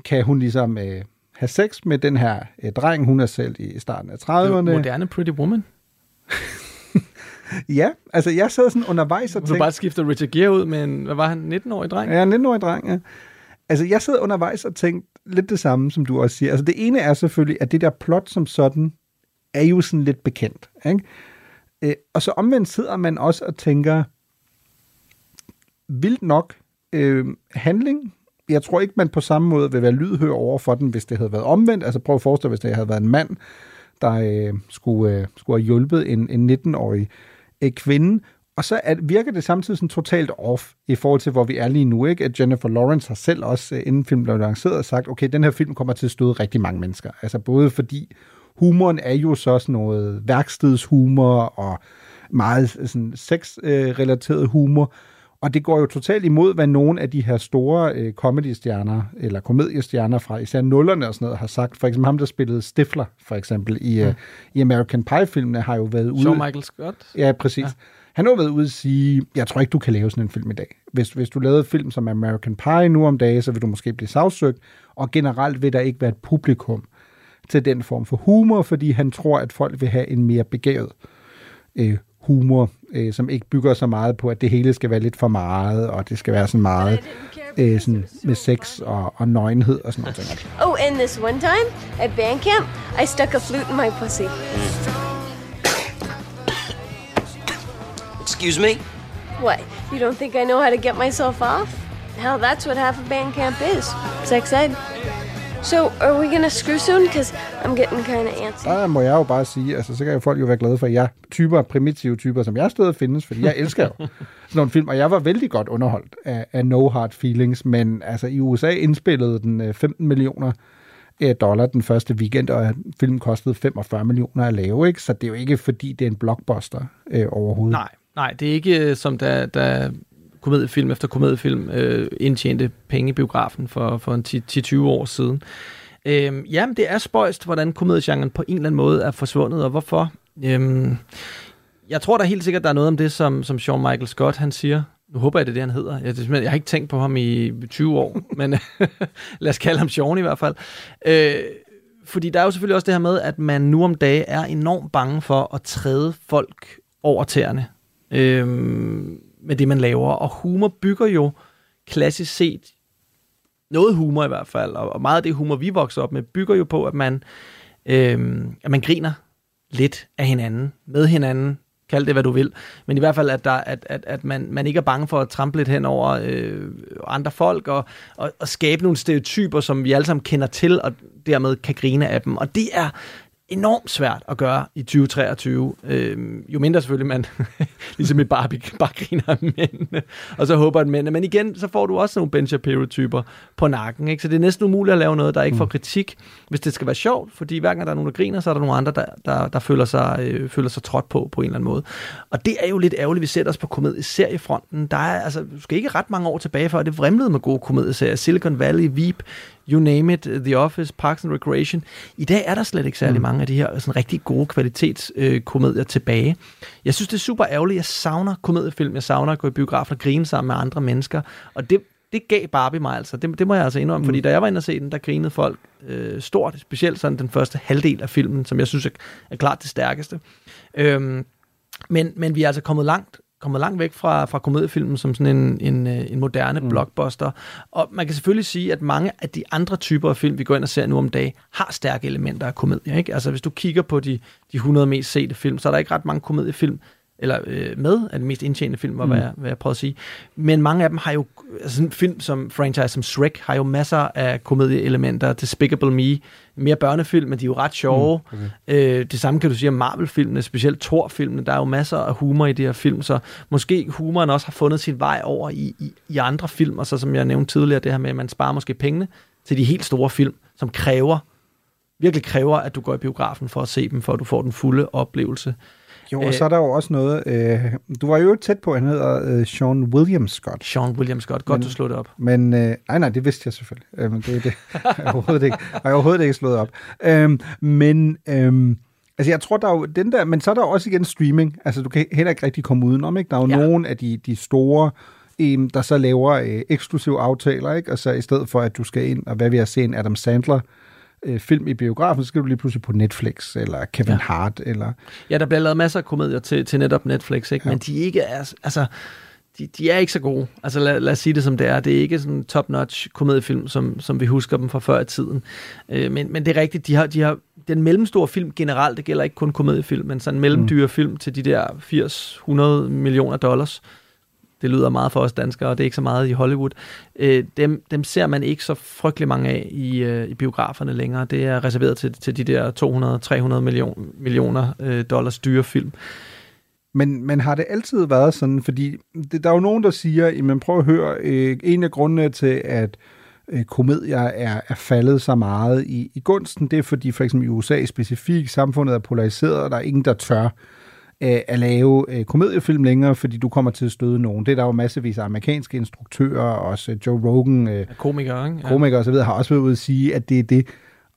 kan hun ligesom øh, have sex med den her øh, dreng, hun er selv i starten af 30'erne. Moderne Pretty Woman. Ja, altså jeg sad sådan undervejs og Du tænkte... bare skifter Richard Gere ud med en, hvad var han, 19-årig dreng? Ja, en 19-årig dreng, ja. Altså, jeg sad undervejs og tænkte lidt det samme, som du også siger. Altså, det ene er selvfølgelig, at det der plot som sådan, er jo sådan lidt bekendt. Ikke? Øh, og så omvendt sidder man også og tænker, vildt nok øh, handling. Jeg tror ikke, man på samme måde vil være lydhør over for den, hvis det havde været omvendt. Altså prøv at forestille dig, hvis det havde været en mand, der øh, skulle, øh, skulle have hjulpet en, en 19-årig øh, kvinde. Og så at, virker det samtidig sådan totalt off i forhold til, hvor vi er lige nu. Ikke? At Jennifer Lawrence har selv også, øh, inden filmen blev lanceret, sagt, okay, den her film kommer til at støde rigtig mange mennesker. Altså både fordi humoren er jo så sådan noget værkstedshumor og meget øh, sådan sex-relateret øh, humor, og det går jo totalt imod, hvad nogle af de her store øh, comedy-stjerner, eller komediestjerner fra især nullerne og sådan noget, har sagt. For eksempel ham, der spillede Stifler, for eksempel, i, øh, i American Pie-filmene, har jo været ude... Shawn Michael Scott. Ja, præcis. Ja. Han har jo været ude at sige, jeg tror ikke, du kan lave sådan en film i dag. Hvis, hvis du lavede film som American Pie nu om dagen, så vil du måske blive sagsøgt, og generelt vil der ikke være et publikum til den form for humor, fordi han tror, at folk vil have en mere begavet øh, humor, øh, som ikke bygger så meget på, at det hele skal være lidt for meget, og det skal være sådan meget øh, sådan med sex og, og nøgenhed og sådan noget. Oh, and this one time at band camp, I stuck a flute in my pussy. Excuse me? What? You don't think I know how to get myself off? Hell, that's what half of band camp is. Sex ed. So, are we gonna screw soon? Because I'm getting kind of antsy. Der må jeg jo bare sige, altså så kan jo folk jo være glade for, at jeg typer, primitive typer, som jeg stadig findes, fordi jeg elsker jo sådan nogle film, og jeg var vældig godt underholdt af, af No Hard Feelings, men altså i USA indspillede den øh, 15 millioner øh, dollar den første weekend, og filmen kostede 45 millioner at lave, ikke? så det er jo ikke fordi, det er en blockbuster øh, overhovedet. Nej, nej, det er ikke øh, som da, da komediefilm efter komediefilm øh, indtjente penge i biografen for, for en 10-20 år siden. Øhm, jamen, det er spøjst, hvordan komediegenren på en eller anden måde er forsvundet, og hvorfor. Øhm, jeg tror da helt sikkert, der er noget om det, som, som Sean Michael Scott han siger. Nu håber jeg, det er det, han hedder. Jeg, det, jeg har ikke tænkt på ham i 20 år, men lad os kalde ham Sean i hvert fald. Øh, fordi der er jo selvfølgelig også det her med, at man nu om dagen er enormt bange for at træde folk over tæerne øh, med det, man laver. Og humor bygger jo klassisk set, noget humor i hvert fald, og meget af det humor, vi vokser op med, bygger jo på, at man, øh, at man griner lidt af hinanden, med hinanden, kald det hvad du vil, men i hvert fald, at, der, at, at, at man, man ikke er bange for at trampe lidt hen over øh, andre folk, og, og, og skabe nogle stereotyper, som vi alle sammen kender til, og dermed kan grine af dem. Og det er, enormt svært at gøre i 2023. Øh, jo mindre selvfølgelig man, ligesom i Barbie, bare griner af mændene, og så håber at mændene. Men igen, så får du også nogle Ben Shapiro-typer på nakken. Ikke? Så det er næsten umuligt at lave noget, der ikke får mm. kritik, hvis det skal være sjovt, fordi hver gang der er nogen, der griner, så er der nogle andre, der, der, der føler, sig, øh, føler sig trådt på, på en eller anden måde. Og det er jo lidt ærgerligt, vi sætter os på komedieseriefronten. Der er, altså, du skal ikke ret mange år tilbage før, det vrimlede med gode komedieserier. Silicon Valley, Veep, you name it, The Office, Parks and Recreation. I dag er der slet ikke særlig mm. mange af de her sådan rigtig gode kvalitetskomedier øh, tilbage. Jeg synes, det er super ærgerligt. Jeg savner komediefilm. Jeg savner at gå i biografen og grine sammen med andre mennesker. Og det, det gav Barbie mig altså. Det, det må jeg altså indrømme, mm. fordi da jeg var inde og se den, der grinede folk øh, stort, specielt sådan den første halvdel af filmen, som jeg synes er, er klart det stærkeste. Øhm, men, men vi er altså kommet langt kommet langt væk fra, fra komediefilmen som sådan en, en, øh, en moderne mm. blockbuster. Og man kan selvfølgelig sige, at mange af de andre typer af film, vi går ind og ser nu om dagen, har stærke elementer af komedie. Ikke? Altså hvis du kigger på de, de 100 mest sete film, så er der ikke ret mange komediefilm, eller øh, med af de mest indtjenende film, var, mm. hvad, jeg, hvad jeg prøver at sige. Men mange af dem har jo, altså en film som franchise som Shrek, har jo masser af komedieelementer. Despicable Me, mere børnefilm, men de er jo ret sjove. Mm. Okay. Øh, det samme kan du sige om Marvel-filmene, specielt Thor-filmene. Der er jo masser af humor i de her film, så måske humoren også har fundet sin vej over i, i, i andre film, og så som jeg nævnte tidligere, det her med, at man sparer måske pengene til de helt store film, som kræver virkelig kræver, at du går i biografen for at se dem, for at du får den fulde oplevelse. Jo, og så er der jo også noget... Øh, du var jo tæt på, han hedder øh, Sean William Scott. Sean William Scott. Godt, men, du slog det op. Men, øh, nej, nej, det vidste jeg selvfølgelig. Øh, men det er det. jeg overhovedet ikke, jeg overhovedet ikke slået op. Øh, men... Øh, Altså, jeg tror, der er jo den der, men så er der også igen streaming. Altså, du kan heller ikke rigtig komme udenom, ikke? Der er jo ja. nogle af de, de store, øh, der så laver øh, eksklusive aftaler, ikke? Og så i stedet for, at du skal ind, og hvad vi har set, Adam Sandler øh, film i biografen, så skal du lige pludselig på Netflix, eller Kevin ja. Hart, eller... Ja, der bliver lavet masser af komedier til, til netop Netflix, ikke? Ja. men de ikke er... Altså, de, de er ikke så gode. Altså lad, lad os sige det som det er. Det er ikke sådan top-notch komediefilm, som, som vi husker dem fra før i tiden. Øh, men, men det er rigtigt, de har, de har den mellemstore film generelt, det gælder ikke kun komediefilm, men sådan en mellemdyre mm. film til de der 80-100 millioner dollars, det lyder meget for os danskere, og det er ikke så meget i Hollywood, øh, dem, dem ser man ikke så frygtelig mange af i, øh, i biograferne længere. Det er reserveret til, til de der 200-300 million, millioner øh, dollars dyre film. Men, men har det altid været sådan, fordi det, der er jo nogen, der siger, men prøv at høre, øh, en af grundene til, at øh, komedier er, er faldet så meget i, i gunsten, det er fordi for eksempel i USA specifikt, samfundet er polariseret, og der er ingen, der tør øh, at lave øh, komediefilm længere, fordi du kommer til at støde nogen. Det er der jo massevis af amerikanske instruktører, også Joe Rogan, øh, komikere, ikke? Ja. komikere osv., har også været ude at sige, at det er det.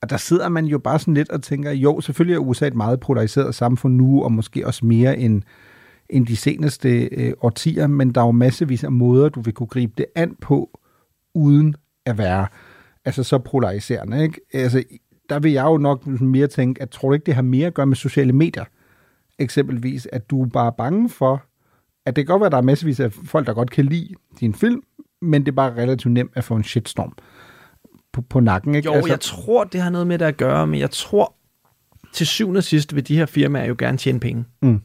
Og der sidder man jo bare sådan lidt og tænker, jo, selvfølgelig er USA et meget polariseret samfund nu, og måske også mere end, end de seneste øh, årtier, men der er jo massevis af måder, du vil kunne gribe det an på, uden at være altså så polariserende. Ikke? Altså, der vil jeg jo nok mere tænke, at tror du ikke, det har mere at gøre med sociale medier? Eksempelvis, at du er bare bange for, at det kan godt være, at der er massevis af folk, der godt kan lide din film, men det er bare relativt nemt at få en shitstorm på, på nakken. Ikke? Jo, altså, jeg tror, det har noget med det at gøre, men jeg tror, til syvende og sidst vil de her firmaer jo gerne tjene penge. Mm.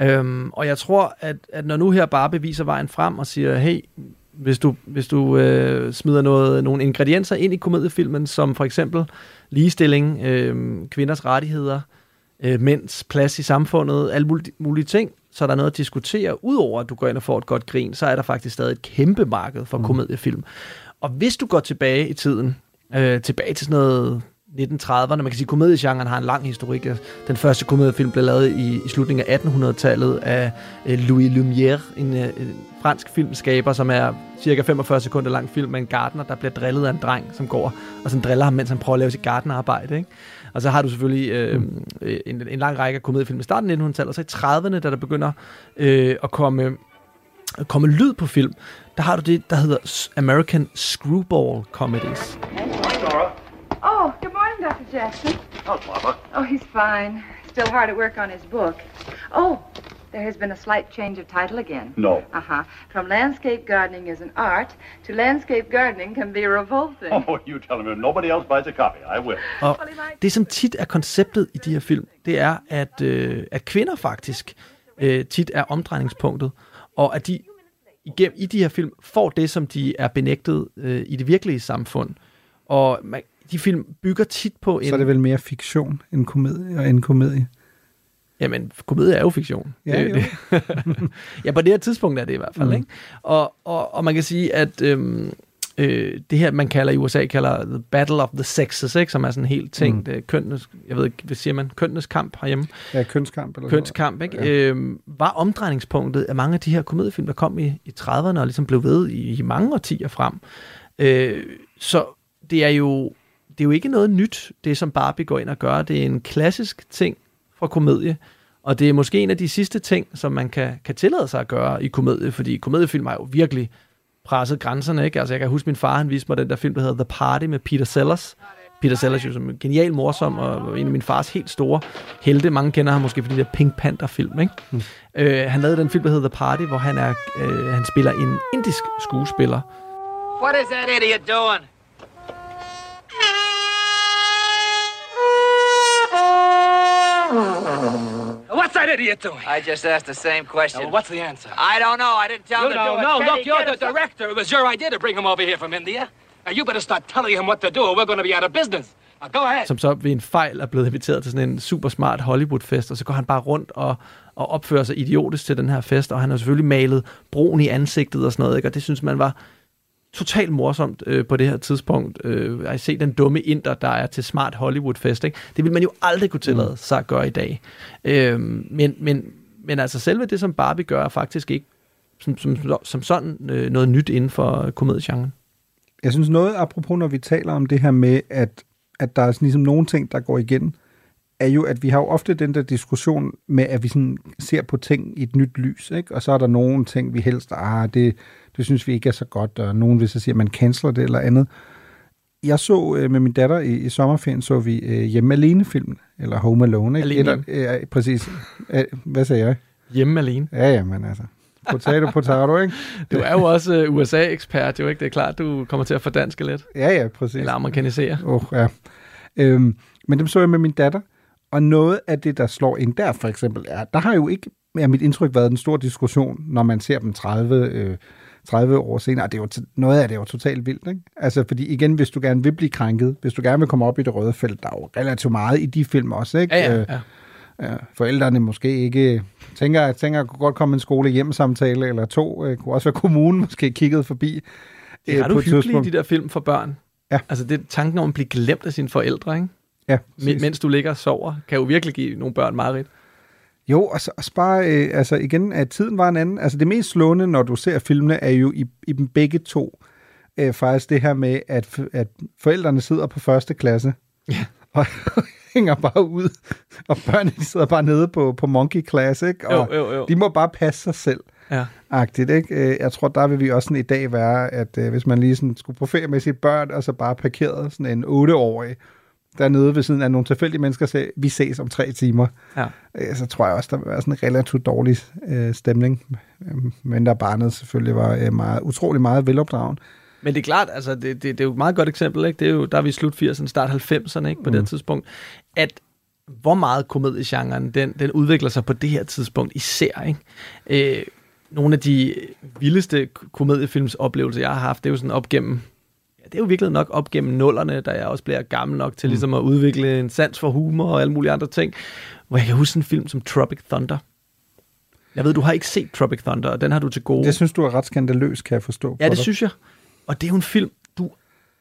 Øhm, og jeg tror, at, at når nu her bare beviser vejen frem og siger, hey, hvis du, hvis du øh, smider noget, nogle ingredienser ind i komediefilmen, som for eksempel ligestilling, øh, kvinders rettigheder, øh, mænds plads i samfundet, alle mulige, mulige ting, så er der noget at diskutere. Udover at du går ind og får et godt grin, så er der faktisk stadig et kæmpe marked for mm. komediefilm. Og hvis du går tilbage i tiden, øh, tilbage til sådan noget 1930'erne. Man kan sige, at komediegenren har en lang historik. Den første komediefilm blev lavet i, i slutningen af 1800-tallet af øh, Louis Lumière, en, øh, en fransk filmskaber, som er cirka 45 sekunder lang film med en gartner, der bliver drillet af en dreng, som går og sådan driller ham, mens han prøver at lave sit gartnerarbejde. Ikke? Og så har du selvfølgelig øh, mm. en, en lang række af komediefilm i starten af 1900-tallet, og så i 30'erne, da der begynder øh, at komme, at komme lyd på film, der har du det, der hedder American Screwball Comedies. Oh, good morning, Dr. Jackson. How's Papa? Oh, he's fine. Still hard at work on his book. Oh, there has been a slight change of title again. No. Uh-huh. From landscape gardening is an art to landscape gardening can be revolting. Oh, you tell him if nobody else buys a copy, I will. Og det, som tit er konceptet i de her film, det er, at, øh, at kvinder faktisk øh, tit er omdrejningspunktet, og at de igennem, i de her film får det, som de er benægtet øh, i det virkelige samfund. Og man, de film bygger tit på en... Så er det vel mere fiktion end komedie og en komedie. Jamen, komedie er jo fiktion. Ja, Det- jo. det- ja, på det her tidspunkt er det i hvert fald. Mm. Ikke? Og, og, og man kan sige, at øhm, øh, det her, man kalder i USA, kalder The Battle of the Sexes, ikke? som er sådan helt tænkt mm. kønnes, jeg ved ikke, hvad siger man, kønnenes kamp herhjemme. Ja, kønskamp. Eller Kønskamp, ikke? Ja. Øhm, var omdrejningspunktet af mange af de her komediefilm, der kom i, i 30'erne og ligesom blev ved i, i mange årtier frem. Øh, så det er jo det er jo ikke noget nyt, det som Barbie går ind og gør. Det er en klassisk ting fra komedie, og det er måske en af de sidste ting, som man kan, kan tillade sig at gøre i komedie, fordi komediefilm har jo virkelig presset grænserne, ikke? Altså jeg kan huske, min far, han viste mig den der film, der hedder The Party med Peter Sellers. Peter Sellers jo som en genial morsom, og en af min fars helt store helte. Mange kender ham måske for de der Pink Panther-film, ikke? Mm. Øh, han lavede den film, der hedder The Party, hvor han, er, øh, han spiller en indisk skuespiller, What is that idiot doing? Idiot doing? I just asked the same question. what's the answer? I don't know. I didn't tell You him to don't do it. know. Can Look, you're the director. It was your idea to bring him over here from India. Now, you better start telling him what to do, or we're going to be out of business. Now, go ahead. som så ved en fejl er blevet inviteret til sådan en super smart Hollywood-fest, og så går han bare rundt og, og opfører sig idiotisk til den her fest, og han har selvfølgelig malet brun i ansigtet og sådan noget, ikke? og det synes man var totalt morsomt øh, på det her tidspunkt. Øh, at se den dumme inder, der er til smart Hollywood-fest. Ikke? Det vil man jo aldrig kunne tillade sig at gøre i dag. Øh, men, men, men altså selve det, som Barbie gør, er faktisk ikke som, som, som sådan øh, noget nyt inden for komediegenren. Jeg synes noget, apropos når vi taler om det her med, at, at der er sådan ligesom nogle ting, der går igen, er jo, at vi har jo ofte den der diskussion med, at vi sådan ser på ting i et nyt lys, ikke? og så er der nogle ting, vi helst, ah, det, det synes vi ikke er så godt, og nogen vil så sige, at man canceler det eller andet. Jeg så øh, med min datter i, i sommerferien, så vi øh, Hjemme Alene-filmen, eller Home Alone. Ikke? Alene Eller, øh, præcis. Øh, hvad sagde jeg? Hjemme alene. Ja, ja, men altså. Potato, potato, ikke? Du er jo også uh, USA-ekspert, jo ikke? Det er klart, du kommer til at fordanske lidt. Ja, ja, præcis. Eller amerikanisere. Oh, ja. Øhm, men dem så jeg med min datter, og noget af det, der slår ind der for eksempel, er, der har jo ikke, er mit indtryk, været en stor diskussion, når man ser dem 30, øh, 30 år senere. Det er jo, noget af det er jo totalt vildt, ikke? Altså, fordi igen, hvis du gerne vil blive krænket, hvis du gerne vil komme op i det røde felt, der er jo relativt meget i de film også, ikke? Ja, ja, Øh, ja. Ja, forældrene måske ikke tænker, jeg tænker, at kunne godt komme en skole hjemsamtale eller to. Øh, kunne også være kommunen måske kigget forbi. Er øh, du på et hyggeligt, tidspunkt. de der film for børn. Ja. Altså, det er tanken om at blive glemt af sine forældre, ikke? Ja, Men, mens du ligger og sover, kan jo virkelig give nogle børn meget Jo, og så og bare, øh, altså igen, at tiden var en anden. Altså det mest slående, når du ser filmene, er jo i, i dem begge to, øh, faktisk det her med, at, at forældrene sidder på første klasse, ja. og hænger bare ud, og børnene de sidder bare nede på, på monkey class, ikke? Og Jo, jo, jo. de må bare passe sig selv. Ja. Agtigt, ikke? Øh, Jeg tror, der vil vi også sådan i dag være, at øh, hvis man lige sådan skulle på ferie med sit børn, og så bare parkeret sådan en 8-årig dernede ved siden af nogle tilfældige mennesker, sagde, vi ses om tre timer. Ja. Øh, Så tror jeg også, der vil være sådan en relativt dårlig øh, stemning. Øh, Men der barnet selvfølgelig var øh, meget, utrolig meget velopdragen. Men det er klart, altså, det, det, det er jo et meget godt eksempel, ikke? Det er jo, der er vi i slut 80'erne, start 90'erne, ikke? På mm. det tidspunkt. At hvor meget komediegenren, den, den udvikler sig på det her tidspunkt især, ikke? Øh, nogle af de vildeste komediefilms oplevelser, jeg har haft, det er jo sådan op gennem ja, det er jo virkelig nok op gennem nullerne, da jeg også bliver gammel nok til mm. ligesom at udvikle en sans for humor og alle mulige andre ting. Hvor jeg kan huske en film som Tropic Thunder. Jeg ved, du har ikke set Tropic Thunder, og den har du til gode. Det synes du er ret skandaløs, kan jeg forstå. Ja, det dig. synes jeg. Og det er jo en film, du er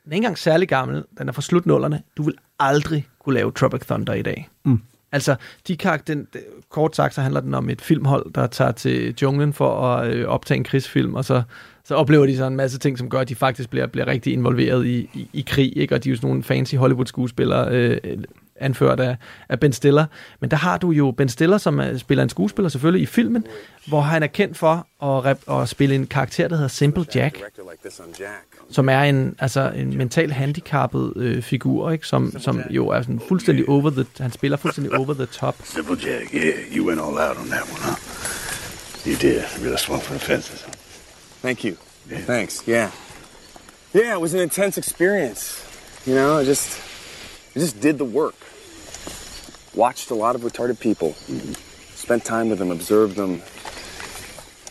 ikke engang særlig gammel, den er fra slutnullerne. Du vil aldrig kunne lave Tropic Thunder i dag. Mm. Altså, de karakter, den, kort sagt, så handler den om et filmhold, der tager til junglen for at øh, optage en krigsfilm, og så, så oplever de sådan en masse ting, som gør, at de faktisk bliver, bliver rigtig involveret i, i, i krig, ikke? og de er jo sådan nogle fancy Hollywood-skuespillere, øh, anført af, af Ben Stiller. Men der har du jo Ben Stiller, som er, spiller en skuespiller selvfølgelig i filmen, hvor han er kendt for at, rep, at spille en karakter, der hedder Simple Jack, som er en, altså en mental handicappet øh, figur, ikke? Som, som jo er sådan fuldstændig over the, han spiller fuldstændig over the top. Simple Jack, yeah, you went all out on that one, huh? You did. Really swung for the fences. Thank you. Thanks. Yeah. Yeah, it was an intense experience. You know, I just, i just did the work. Watched a lot of retarded people. Spent time with them, observed them.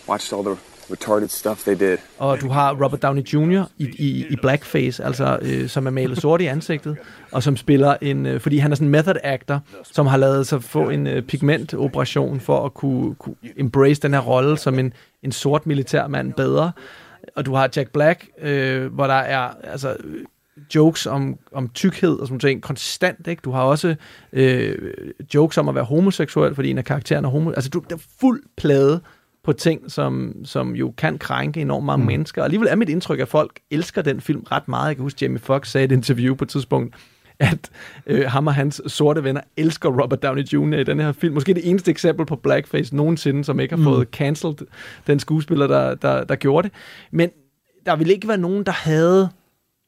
Watched all the retarded stuff they did. Og du har Robert Downey Jr. i, i, i blackface, altså øh, som er malet sort i ansigtet, og som spiller en, øh, fordi han er sådan en method actor, som har lavet sig få en øh, pigmentoperation for at kunne, kunne embrace den her rolle som en, en sort militærmand bedre. Og du har Jack Black, øh, hvor der er altså øh, jokes om, om tykkhed og sådan ting konstant, ikke? Du har også øh, jokes om at være homoseksuel, fordi en af karaktererne er homo. Altså, du, der er fuld plade på ting, som, som jo kan krænke enormt mange mm. mennesker. Og alligevel er mit indtryk, at folk elsker den film ret meget. Jeg kan huske, Jamie Foxx sagde i et interview på et tidspunkt, at øh, ham og hans sorte venner elsker Robert Downey Jr. i den her film. Måske det eneste eksempel på blackface nogensinde, som ikke har fået mm. cancelled den skuespiller, der, der, der gjorde det. Men der ville ikke være nogen, der havde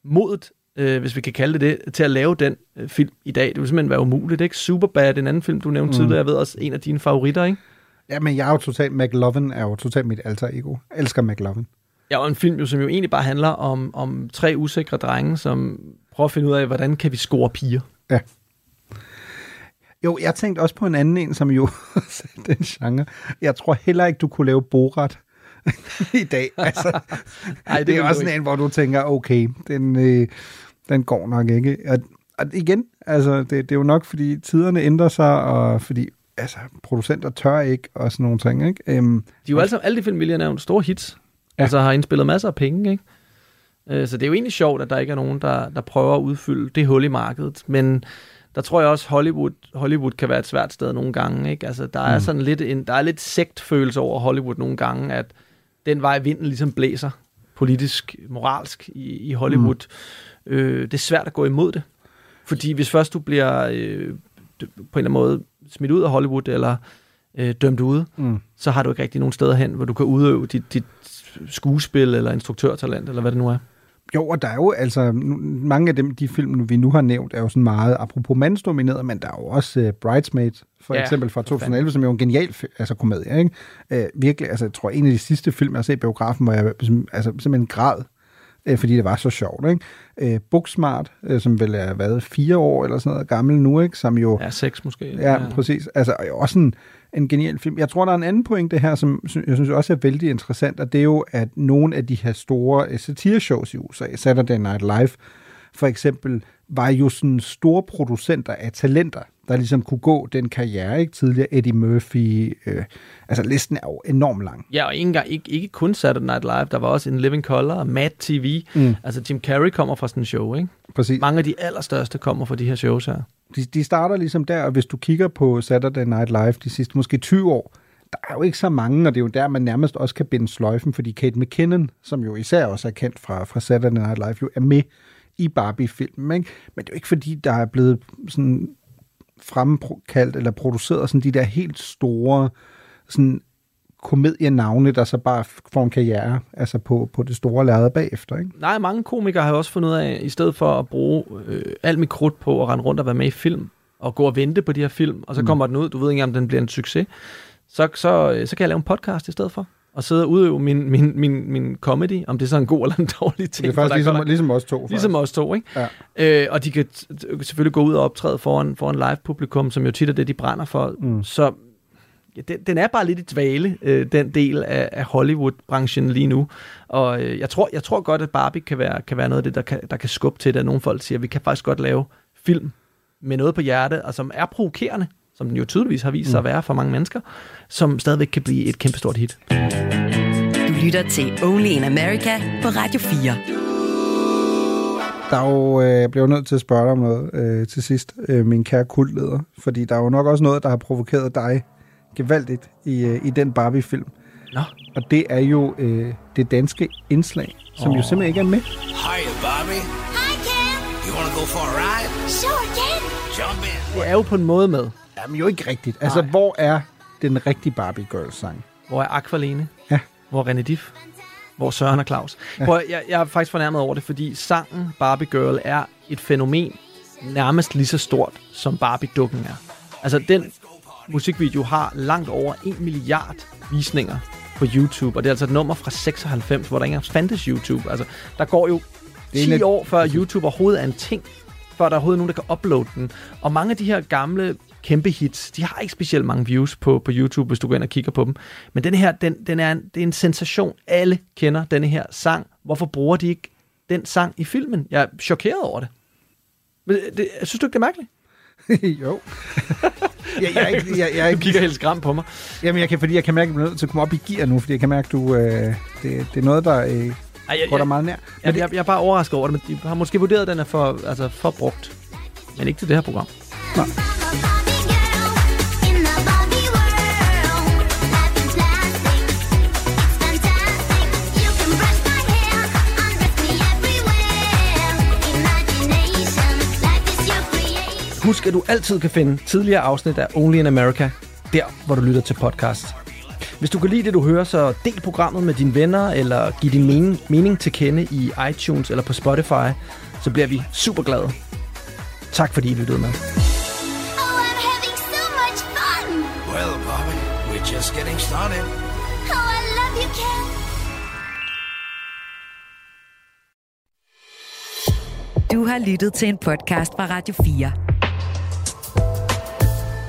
modet, øh, hvis vi kan kalde det det, til at lave den øh, film i dag. Det ville simpelthen være umuligt, ikke? Superbad, en anden film, du nævnte mm. tidligere, jeg ved også, en af dine favoritter, ikke? Ja, men jeg er jo totalt, McLovin er jo totalt mit alter ego. Jeg elsker McLovin. Ja, og en film, jo, som jo egentlig bare handler om, om tre usikre drenge, som prøver at finde ud af, hvordan kan vi score piger. Ja. Jo, jeg tænkte også på en anden en, som jo den genre. Jeg tror heller ikke, du kunne lave Borat i dag. Altså, Ej, det, det er også sådan en, hvor du tænker, okay, den, øh, den går nok ikke. Og, og igen, altså, det, det er jo nok, fordi tiderne ændrer sig, og fordi altså, producenter tør ikke, og sådan nogle ting. Ikke? Øhm, de er jo alle, sammen, alle de film, har nævnt, store hits. Ja. Altså har indspillet masser af penge, ikke? Øh, så det er jo egentlig sjovt, at der ikke er nogen, der, der prøver at udfylde det hul i markedet. Men der tror jeg også, Hollywood, Hollywood kan være et svært sted nogle gange. Ikke? Altså, der er mm. sådan lidt en, der er lidt sektfølelse over Hollywood nogle gange, at den vej vinden ligesom blæser politisk, moralsk i, i Hollywood. Mm. Øh, det er svært at gå imod det. Fordi hvis først du bliver øh, på en eller anden måde smidt ud af Hollywood, eller øh, dømt ude, mm. så har du ikke rigtig nogen steder hen, hvor du kan udøve dit, dit skuespil, eller instruktørtalent, eller hvad det nu er. Jo, og der er jo altså, mange af dem, de film, vi nu har nævnt, er jo sådan meget, apropos mandsdomineret, men der er jo også uh, Bridesmaids, for ja, eksempel fra 2011, som er jo en genial altså, komedie, ikke? Uh, virkelig, altså, jeg tror, en af de sidste film, jeg har set i biografen, hvor jeg altså, simpelthen græd, uh, fordi det var så sjovt, ikke? Uh, Booksmart, uh, som vel er, været, fire år eller sådan noget gammel nu, ikke? Som jo... Ja, seks måske. Ja, ja. præcis. Altså, og også en, en genial film. Jeg tror, der er en anden pointe her, som jeg synes også er vældig interessant, og det er jo, at nogle af de her store satireshows i USA, Saturday Night Live, for eksempel, var jo sådan store producenter af talenter, der ligesom kunne gå den karriere, ikke? Tidligere Eddie Murphy, øh, altså listen er jo enormt lang. Ja, og ikke, ikke, ikke kun Saturday Night Live, der var også en Living Color og Mad TV. Mm. Altså Jim Carrey kommer fra sådan en show, ikke? Præcis. Mange af de allerstørste kommer fra de her shows her. De, de starter ligesom der, og hvis du kigger på Saturday Night Live de sidste måske 20 år, der er jo ikke så mange, og det er jo der, man nærmest også kan binde sløjfen, fordi Kate McKinnon, som jo især også er kendt fra, fra Saturday Night Live, jo er med i Barbie-filmen. Ikke? Men det er jo ikke fordi, der er blevet sådan fremkaldt eller produceret sådan de der helt store sådan komedienavne, der så bare får en karriere altså på, på det store lærred bagefter. Ikke? Nej, mange komikere har også fundet ud af, i stedet for at bruge øh, alt mit krudt på at rende rundt og være med i film, og gå og vente på de her film, og så mm. kommer den ud, du ved ikke, om den bliver en succes, så, så, øh, så kan jeg lave en podcast i stedet for og sidde og udøve min, min, min, min comedy, om det er så en god eller en dårlig ting. Det er faktisk ligesom, ligesom os to. Faktisk. Ligesom os to, ikke? Ja. Øh, og de kan selvfølgelig gå ud og optræde foran, foran live-publikum, som jo tit er det, de brænder for. Mm. Så ja, den, den er bare lidt i dvale, øh, den del af, af Hollywood-branchen lige nu. Og øh, jeg, tror, jeg tror godt, at Barbie kan være, kan være noget af det, der kan, der kan skubbe til det. At nogle folk siger, at vi kan faktisk godt lave film med noget på hjertet, og som er provokerende, som den jo tydeligvis har vist sig at mm. være for mange mennesker, som stadigvæk kan blive et kæmpestort hit. Du lytter til Only in America på Radio 4. Der er jo, øh, jeg bliver jo nødt til at spørge dig om noget øh, til sidst, øh, min kære kultleder. Fordi der er jo nok også noget, der har provokeret dig gevaldigt i, øh, i den Barbie-film. Nå. Og det er jo øh, det danske indslag, som oh. jo simpelthen ikke er med. Hiya, Bobby. Hi, Ken. You wanna go for a ride? Sure, Ken. Jump in. Det er jo på en måde med. Jamen jo ikke rigtigt. Altså, Nej. hvor er den rigtige Barbie Girl-sang? Hvor er Aqualene? Ja. Hvor er René Diff? Hvor Søren og Claus? Ja. Prøv, jeg, jeg er faktisk fornærmet over det, fordi sangen Barbie Girl er et fænomen nærmest lige så stort, som Barbie-dukken er. Altså, den musikvideo har langt over 1 milliard visninger på YouTube, og det er altså et nummer fra 96, hvor der ikke engang fandtes YouTube. Altså, der går jo Det er 10 en af- år, før YouTube overhovedet er en ting, før der er overhovedet nogen, der kan uploade den. Og mange af de her gamle kæmpe hits, de har ikke specielt mange views på, på YouTube, hvis du går ind og kigger på dem. Men den her, den, den er en, det er en sensation. Alle kender denne her sang. Hvorfor bruger de ikke den sang i filmen? Jeg er chokeret over det. Men det, synes du ikke, det er mærkeligt? jo. jeg, jeg, ikke- jeg, jeg, er Du kigger helt skræmt på mig. Jamen, jeg kan, fordi jeg kan mærke, at jeg bliver nødt til at komme op i gear nu, fordi jeg kan mærke, at du, øh, det, det er noget, der øh, Ej, jeg, går dig meget nær. Jeg, jeg, jeg er bare overrasket over det, men de har måske vurderet, at den er for, altså, for brugt. Men ikke til det her program. Husk, at du altid kan finde tidligere afsnit af Only in America, der hvor du lytter til podcast. Hvis du kan lide det, du hører, så del programmet med dine venner, eller giv din mening, mening til kende i iTunes eller på Spotify, så bliver vi super glade. Tak fordi I lyttede med. Well, Bobby, we're just getting started. Oh, I love you, Ken. Du har lyttet til en podcast fra Radio 4.